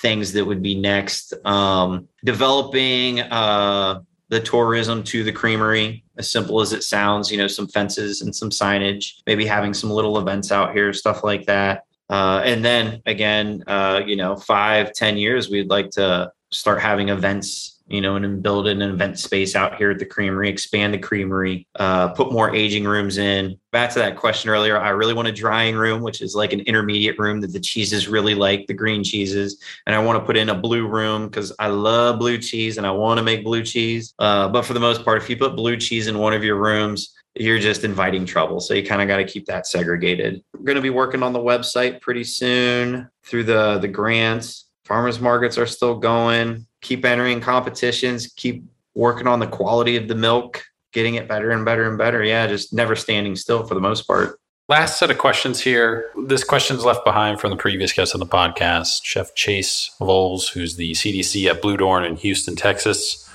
things that would be next. Um, developing uh, the tourism to the creamery, as simple as it sounds, you know, some fences and some signage, maybe having some little events out here, stuff like that. Uh, and then again, uh, you know, five, ten years, we'd like to start having events you know, and build an event space out here at the creamery, expand the creamery, uh, put more aging rooms in. Back to that question earlier, I really want a drying room, which is like an intermediate room that the cheeses really like, the green cheeses. And I want to put in a blue room because I love blue cheese and I want to make blue cheese. Uh, but for the most part, if you put blue cheese in one of your rooms, you're just inviting trouble. So you kind of got to keep that segregated. We're going to be working on the website pretty soon through the the grants. Farmers markets are still going keep entering competitions, keep working on the quality of the milk, getting it better and better and better. Yeah, just never standing still for the most part. Last set of questions here. This question's left behind from the previous guest on the podcast, Chef Chase Voles, who's the CDC at Bludorn in Houston, Texas.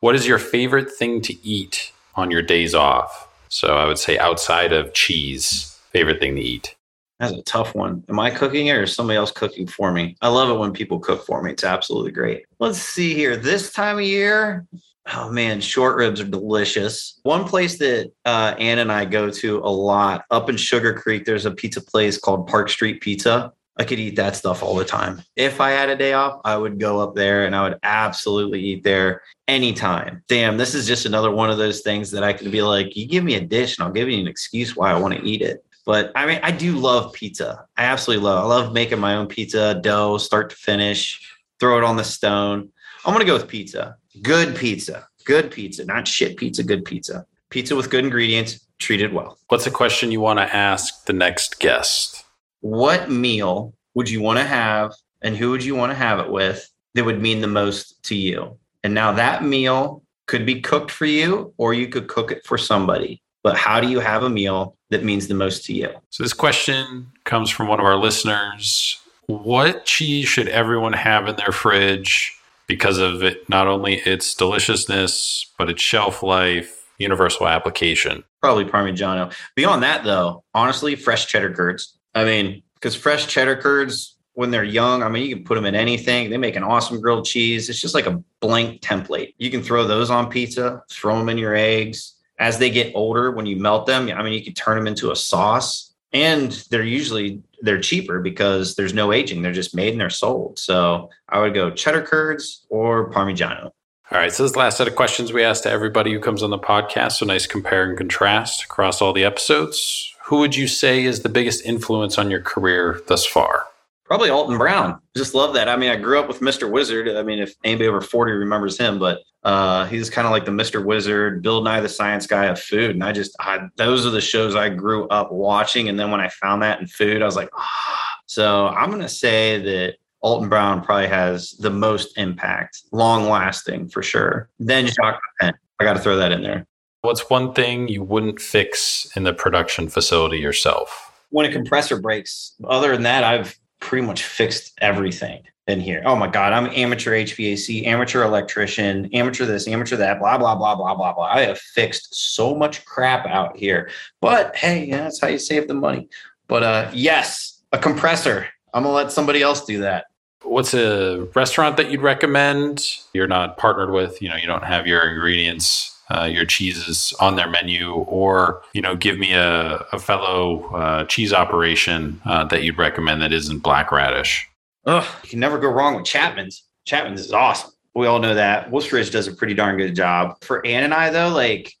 What is your favorite thing to eat on your days off? So I would say outside of cheese, favorite thing to eat. That's a tough one. Am I cooking it or is somebody else cooking for me? I love it when people cook for me. It's absolutely great. Let's see here. This time of year, oh man, short ribs are delicious. One place that uh, Ann and I go to a lot up in Sugar Creek, there's a pizza place called Park Street Pizza. I could eat that stuff all the time. If I had a day off, I would go up there and I would absolutely eat there anytime. Damn, this is just another one of those things that I could be like, you give me a dish and I'll give you an excuse why I want to eat it. But I mean, I do love pizza. I absolutely love. I love making my own pizza dough, start to finish, throw it on the stone. I'm gonna go with pizza. Good pizza. Good pizza, not shit pizza. Good pizza. Pizza with good ingredients, treated well. What's a question you want to ask the next guest? What meal would you want to have, and who would you want to have it with that would mean the most to you? And now that meal could be cooked for you, or you could cook it for somebody but how do you have a meal that means the most to you? So, this question comes from one of our listeners. What cheese should everyone have in their fridge because of it, not only its deliciousness, but its shelf life, universal application? Probably Parmigiano. Beyond that, though, honestly, fresh cheddar curds. I mean, because fresh cheddar curds, when they're young, I mean, you can put them in anything. They make an awesome grilled cheese. It's just like a blank template. You can throw those on pizza, throw them in your eggs as they get older, when you melt them, I mean, you can turn them into a sauce and they're usually they're cheaper because there's no aging. They're just made and they're sold. So I would go cheddar curds or Parmigiano. All right. So this last set of questions we ask to everybody who comes on the podcast. So nice compare and contrast across all the episodes. Who would you say is the biggest influence on your career thus far? Probably Alton Brown. Just love that. I mean, I grew up with Mr. Wizard. I mean, if anybody over 40 remembers him, but uh, he's kind of like the Mr. Wizard, Bill Nye the Science Guy of food. And I just, I, those are the shows I grew up watching. And then when I found that in food, I was like, ah. So I'm going to say that Alton Brown probably has the most impact, long lasting for sure. Then Jacques Pepin. I got to throw that in there. What's one thing you wouldn't fix in the production facility yourself? When a compressor breaks. Other than that, I've pretty much fixed everything in here. Oh my God, I'm amateur HVAC, amateur electrician, amateur this, amateur that, blah, blah, blah, blah, blah, blah. I have fixed so much crap out here. But hey, that's how you save the money. But uh, yes, a compressor. I'm going to let somebody else do that. What's a restaurant that you'd recommend? You're not partnered with, you know, you don't have your ingredients uh, your cheeses on their menu, or you know, give me a, a fellow uh, cheese operation uh, that you'd recommend that isn't Black Radish. Ugh, you can never go wrong with Chapman's. Chapman's is awesome. We all know that. Wolf's Ridge does a pretty darn good job. For Ann and I, though, like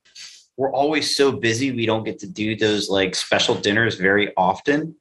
we're always so busy, we don't get to do those like special dinners very often.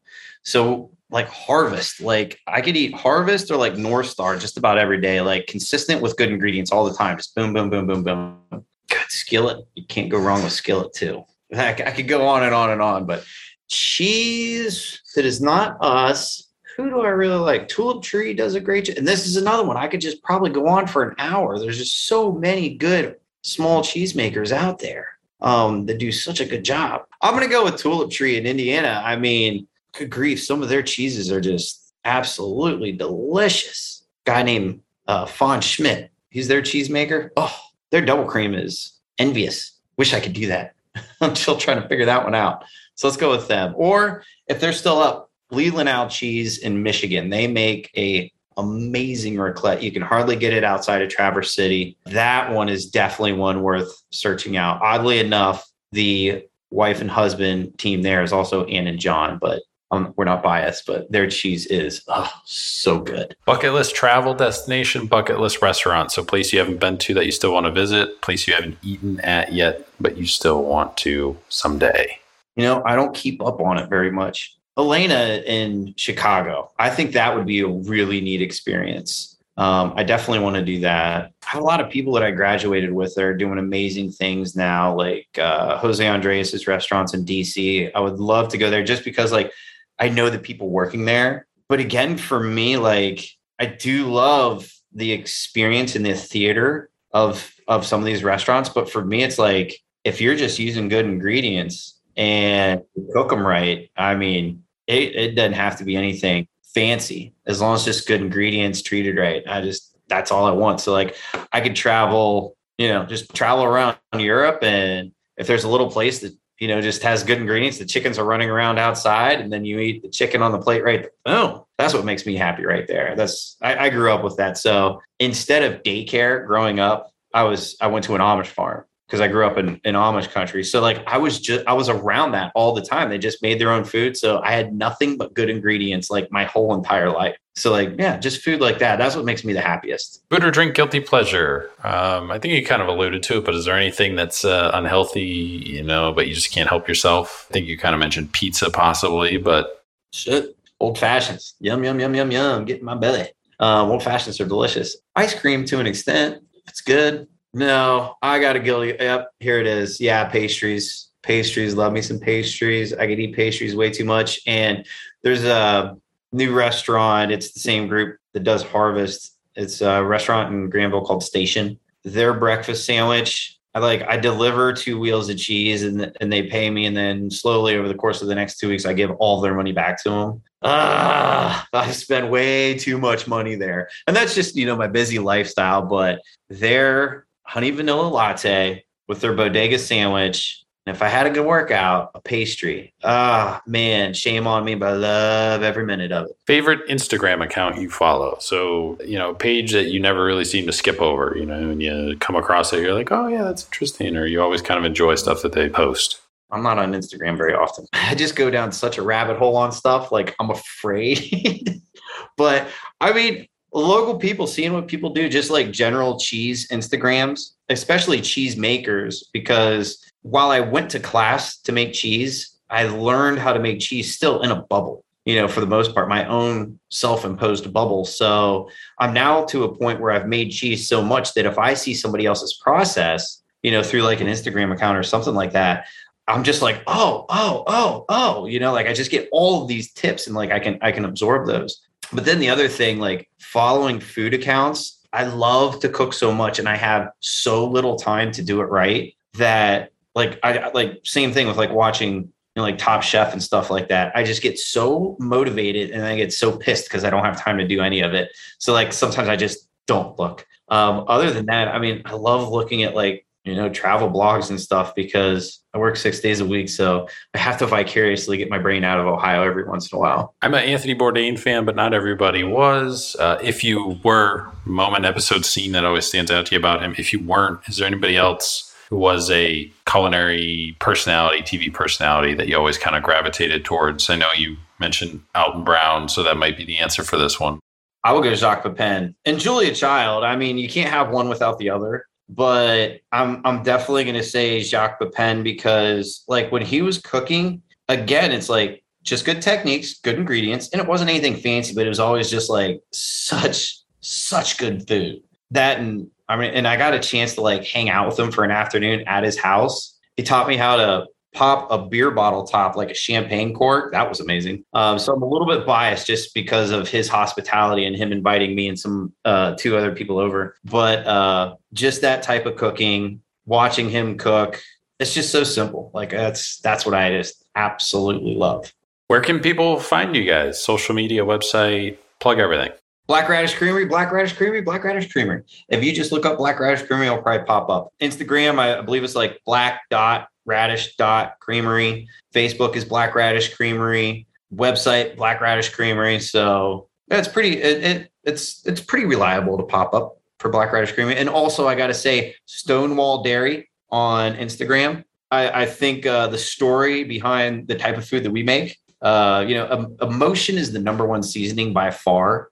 So like harvest like i could eat harvest or like north star just about every day like consistent with good ingredients all the time just boom boom boom boom boom skillet. You can't go wrong with skillet too. I, I could go on and on and on, but cheese that is not us. Who do I really like? Tulip Tree does a great job. And this is another one. I could just probably go on for an hour. There's just so many good small cheesemakers out there um, that do such a good job. I'm going to go with Tulip Tree in Indiana. I mean, good grief, some of their cheeses are just absolutely delicious. Guy named uh, Fons Smits, he's their cheesemaker. Oh, their double cream is envious. Wish I could do that. I'm still trying to figure that one out. So let's go with them. Or if they're still up, Leelanau Cheese in Michigan. They make a amazing raclette. You can hardly get it outside of Traverse City. That one is definitely one worth searching out. Oddly enough, the wife and husband team there is also Ann and John, but um, we're not biased, but their cheese is oh, so good. Bucket list travel destination, bucket list restaurant. So, place you haven't been to that you still want to visit, place you haven't eaten at yet, but you still want to someday. You know, I don't keep up on it very much. Alinea in Chicago, I think that would be a really neat experience. Um, I definitely want to do that. I have a lot of people that I graduated with that are doing amazing things now, like uh, Jose Andres' restaurants in DC. I would love to go there just because, like, I know the people working there. But again, for me, like, I do love the experience in the theater of of some of these restaurants. But for me, it's like if you're just using good ingredients and cook them right, I mean, it, it doesn't have to be anything fancy as long as just good ingredients treated right. I just that's all I want. So like I could travel, you know, just travel around Europe and if there's a little place that you know just has good ingredients, the chickens are running around outside, and then you eat the chicken on the plate right. Oh, that's what makes me happy right there. That's I, I grew up with that. So instead of daycare growing up, I was I went to an Amish farm because I grew up in, in Amish country. So like I was just I was around that all the time. They just made their own food. So I had nothing but good ingredients like my whole entire life. So like yeah, just food like that. That's what makes me the happiest. Food or drink guilty pleasure. Um, I think you kind of alluded to it, but is there anything that's uh, unhealthy, you know, but you just can't help yourself? I think you kind of mentioned pizza possibly, but shit. Old fashions. Yum, yum, yum, yum, yum. Get in my belly. Um, old fashions are delicious. Ice cream to an extent. It's good no, I got to go. Yep, here it is. Yeah, pastries. Pastries. Love me some pastries. I could eat pastries way too much. And there's a new restaurant. It's the same group that does Harvest. It's a restaurant in Granville called Station. Their breakfast sandwich. I like. I deliver two wheels of cheese, and and they pay me, and then slowly over the course of the next two weeks, I give all their money back to them. Ah, I spend way too much money there, and that's just you know my busy lifestyle. But their honey vanilla latte with their bodega sandwich. And if I had a good workout, a pastry. Ah, man, shame on me, but I love every minute of it. Favorite Instagram account you follow? So, you know, page that you never really seem to skip over, you know, and you come across it, you're like, oh, yeah, that's interesting. Or you always kind of enjoy stuff that they post. I'm not on Instagram very often. I just go down such a rabbit hole on stuff. Like I'm afraid. but I mean, local people seeing what people do, just like general cheese Instagrams, especially cheese makers, because while I went to class to make cheese, I learned how to make cheese still in a bubble, you know, for the most part, my own self imposed bubble. So I'm now to a point where I've made cheese so much that if I see somebody else's process, you know, through like an Instagram account or something like that, I'm just like, oh, oh, oh, oh, you know, like I just get all of these tips and like I can I can absorb those. But then the other thing, like following food accounts, I love to cook so much and I have so little time to do it right that like I like same thing with like watching you know, like Top Chef and stuff like that. I just get so motivated and I get so pissed because I don't have time to do any of it. So like sometimes I just don't look. Um, other than that, I mean, I love looking at like you know, travel blogs and stuff because I work six days a week. So I have to vicariously get my brain out of Ohio every once in a while. I'm an Anthony Bourdain fan, but not everybody was. Uh, if you were, moment, episode, scene that always stands out to you about him. If you weren't, is there anybody else who was a culinary personality, TV personality that you always kind of gravitated towards? I know you mentioned Alton Brown, so that might be the answer for this one. I will go Jacques Pepin and Julia Child. I mean, you can't have one without the other but I'm I'm definitely gonna say Jacques Pepin because like when he was cooking, again, it's like just good techniques, good ingredients, and it wasn't anything fancy, but it was always just like such such good food. That and I mean, and I got a chance to like hang out with him for an afternoon at his house. He taught me how to pop a beer bottle top like a champagne cork. That was amazing. Um, so I'm a little bit biased just because of his hospitality and him inviting me and some uh, two other people over. But uh, just that type of cooking, watching him cook, it's just so simple. Like that's that's what I just absolutely love. Where can people find you guys? Social media, website, plug everything. Black Radish Creamery, Black Radish Creamery, Black Radish Creamery. If you just look up Black Radish Creamery, it'll probably pop up. Instagram, I believe it's like black dot radish dot creamery. Facebook is Black Radish Creamery. Website Black Radish Creamery. So it's pretty. It, it, it's it's pretty reliable to pop up for Black Radish Creamery. And also, I got to say, Stonewall Dairy on Instagram. I, I think uh, the story behind the type of food that we make. Uh, you know, emotion is the number one seasoning by far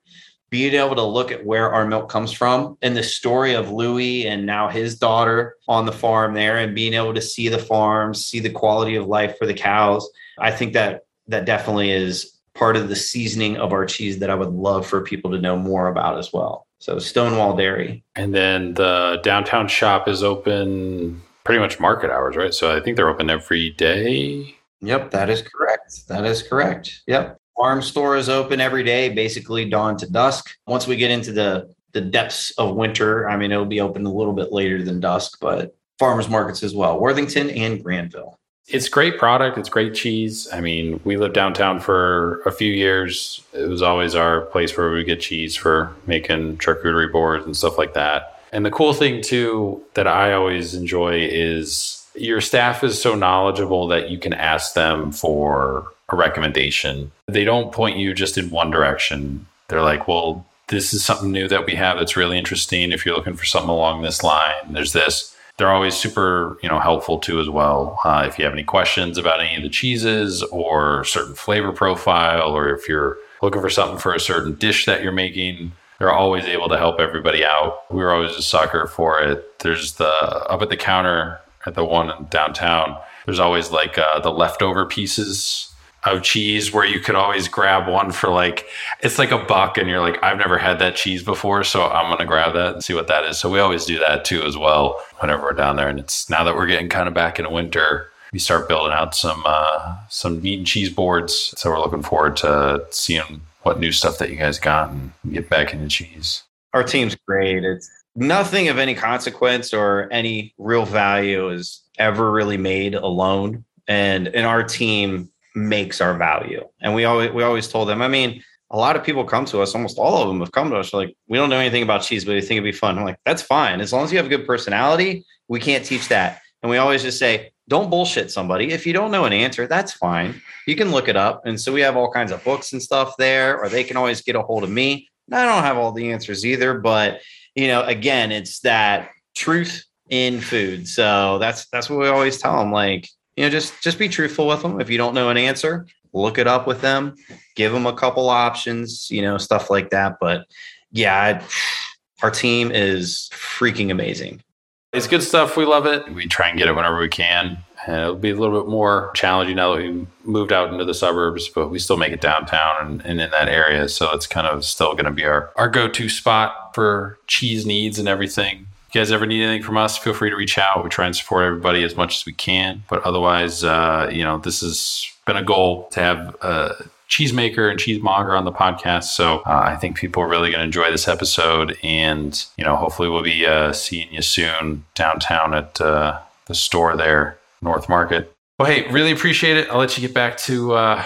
being able to look at where our milk comes from and the story of Louis and now his daughter on the farm there and being able to see the farms, see the quality of life for the cows. I think that that definitely is part of the seasoning of our cheese that I would love for people to know more about as well. So Stonewall Dairy. And then the downtown shop is open pretty much market hours, right? So I think they're open every day. Yep, that is correct. That is correct. Yep. Farm store is open every day, basically dawn to dusk. Once we get into the the depths of winter, I mean, it'll be open a little bit later than dusk, but farmers markets as well, Worthington and Granville. It's great product. It's great cheese. I mean, we lived downtown for a few years. It was always our place where we get cheese for making charcuterie boards and stuff like that. And the cool thing too that I always enjoy is your staff is so knowledgeable that you can ask them for a recommendation. They don't point you just in one direction. They're like, well, this is something new that we have that's really interesting. If you're looking for something along this line, there's this. They're always super, you know, helpful too as well. Uh, if you have any questions about any of the cheeses or certain flavor profile, or if you're looking for something for a certain dish that you're making, they're always able to help everybody out. We were always a sucker for it. There's the up at the counter at the one in downtown. There's always like uh, the leftover pieces of cheese where you could always grab one for like it's like a buck and you're like I've never had that cheese before so I'm going to grab that and see what that is. So we always do that too as well whenever we're down there and it's now that we're getting kind of back into winter we start building out some uh, some meat and cheese boards. So we're looking forward to seeing what new stuff that you guys got and get back into cheese. Our team's great. It's nothing of any consequence or any real value is ever really made alone. And in our team makes our value. And we always we always told them, I mean, a lot of people come to us, almost all of them have come to us like, we don't know anything about cheese, but we think it'd be fun. I'm like, that's fine. As long as you have a good personality, we can't teach that. And we always just say, don't bullshit somebody. If you don't know an answer, that's fine. You can look it up. And so we have all kinds of books and stuff there, or they can always get a hold of me. I don't have all the answers either, but you know, again, it's that truth in food. So that's that's what we always tell them. Like, you know, just just be truthful with them. If you don't know an answer, look it up with them, give them a couple options, you know, stuff like that. But yeah, I, our team is freaking amazing. It's good stuff. We love it. We try and get it whenever we can. And it'll be a little bit more challenging now that we moved out into the suburbs, but we still make it downtown and, and in that area. So it's kind of still going to be our, our go to spot for cheese needs and everything you guys ever need anything from us, feel free to reach out. We try and support everybody as much as we can. But otherwise, uh, you know, this has been a goal to have a cheesemaker and cheesemonger on the podcast. So uh, I think people are really going to enjoy this episode. And, you know, hopefully we'll be uh, seeing you soon downtown at uh, the store there, North Market. Well, hey, really appreciate it. I'll let you get back to uh,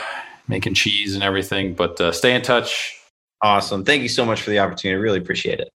making cheese and everything, but uh, stay in touch. Awesome. Thank you so much for the opportunity. Really appreciate it.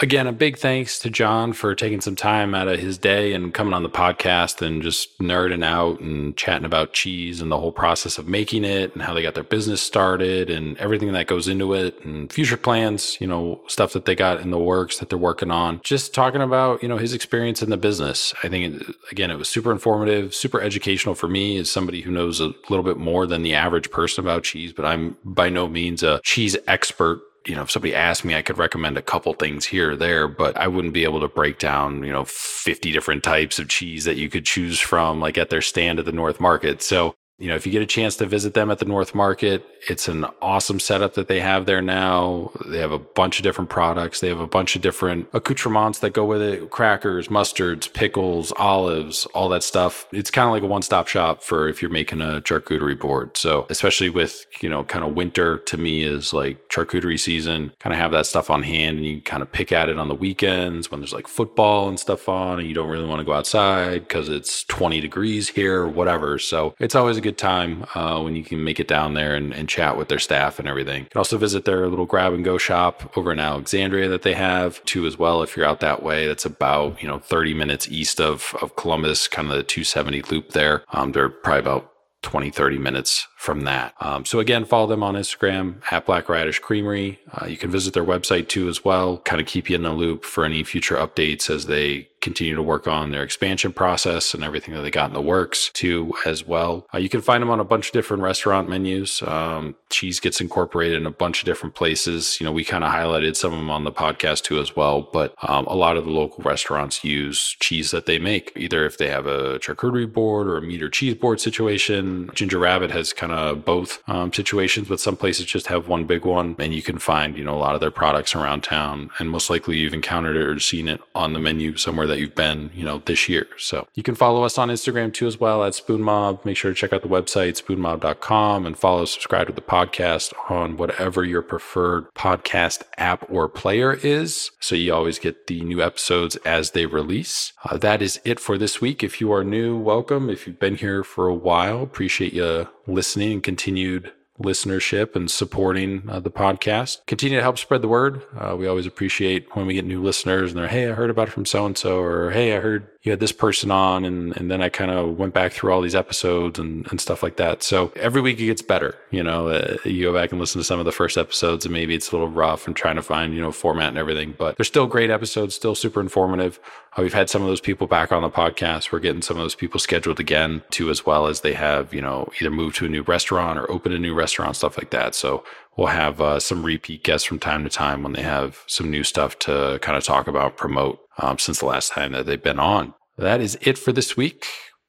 Again, a big thanks to John for taking some time out of his day and coming on the podcast and just nerding out and chatting about cheese and the whole process of making it and how they got their business started and everything that goes into it and future plans, you know, stuff that they got in the works that they're working on. Just talking about, you know, his experience in the business. I think, it, again, it was super informative, super educational for me as somebody who knows a little bit more than the average person about cheese, but I'm by no means a cheese expert you know, if somebody asked me, I could recommend a couple things here or there, but I wouldn't be able to break down, you know, 50 different types of cheese that you could choose from, like at their stand at the North Market. So you know, if you get a chance to visit them at the North Market, it's an awesome setup that they have there now. They have a bunch of different products. They have a bunch of different accoutrements that go with it crackers, mustards, pickles, olives, all that stuff. It's kind of like a one stop shop for if you're making a charcuterie board. So, especially with, you know, kind of winter to me is like charcuterie season, kind of have that stuff on hand and you kind of pick at it on the weekends when there's like football and stuff on and you don't really want to go outside because it's 20 degrees here or whatever. So, it's always a good good time uh, when you can make it down there and, and chat with their staff and everything. You can also visit their little grab and go shop over in Alexandria that they have too as well. If you're out that way, that's about you know 30 minutes east of of Columbus, kind of the 270 loop there. Um, they're probably about 20, 30 minutes from that. Um, so again, follow them on Instagram at Black Radish Creamery. Uh, you can visit their website too as well. Kind of keep you in the loop for any future updates as they continue to work on their expansion process and everything that they got in the works too as well. Uh, you can find them on a bunch of different restaurant menus. Um, cheese gets incorporated in a bunch of different places. You know, we kind of highlighted some of them on the podcast too as well, but um, a lot of the local restaurants use cheese that they make, either if they have a charcuterie board or a meat or cheese board situation. Ginger Rabbit has kind of both um, situations, but some places just have one big one and you can find, you know, a lot of their products around town. And most likely you've encountered it or seen it on the menu somewhere that you've been, you know, this year. So you can follow us on Instagram too as well at Spoon Mob. Make sure to check out the website, spoonmob.com, and follow, subscribe to the podcast on whatever your preferred podcast app or player is. So you always get the new episodes as they release. Uh, that is it for this week. If you are new, welcome. If you've been here for a while, appreciate you listening and continued listenership and supporting uh, the podcast. Continue to help spread the word. Uh, we always appreciate when we get new listeners and they're, hey, I heard about it from so and so, or hey, I heard you had this person on, and and then I kind of went back through all these episodes and and stuff like that. So every week it gets better. You know, uh, you go back and listen to some of the first episodes, and maybe it's a little rough and trying to find you know format and everything, but they're still great episodes, still super informative. Uh, we've had some of those people back on the podcast. We're getting some of those people scheduled again too, as well as they have you know either moved to a new restaurant or opened a new restaurant, stuff like that. So we'll have uh, some repeat guests from time to time when they have some new stuff to kind of talk about, promote um, since the last time that they've been on. That is it for this week.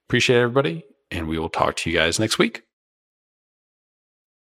Appreciate everybody, and we will talk to you guys next week.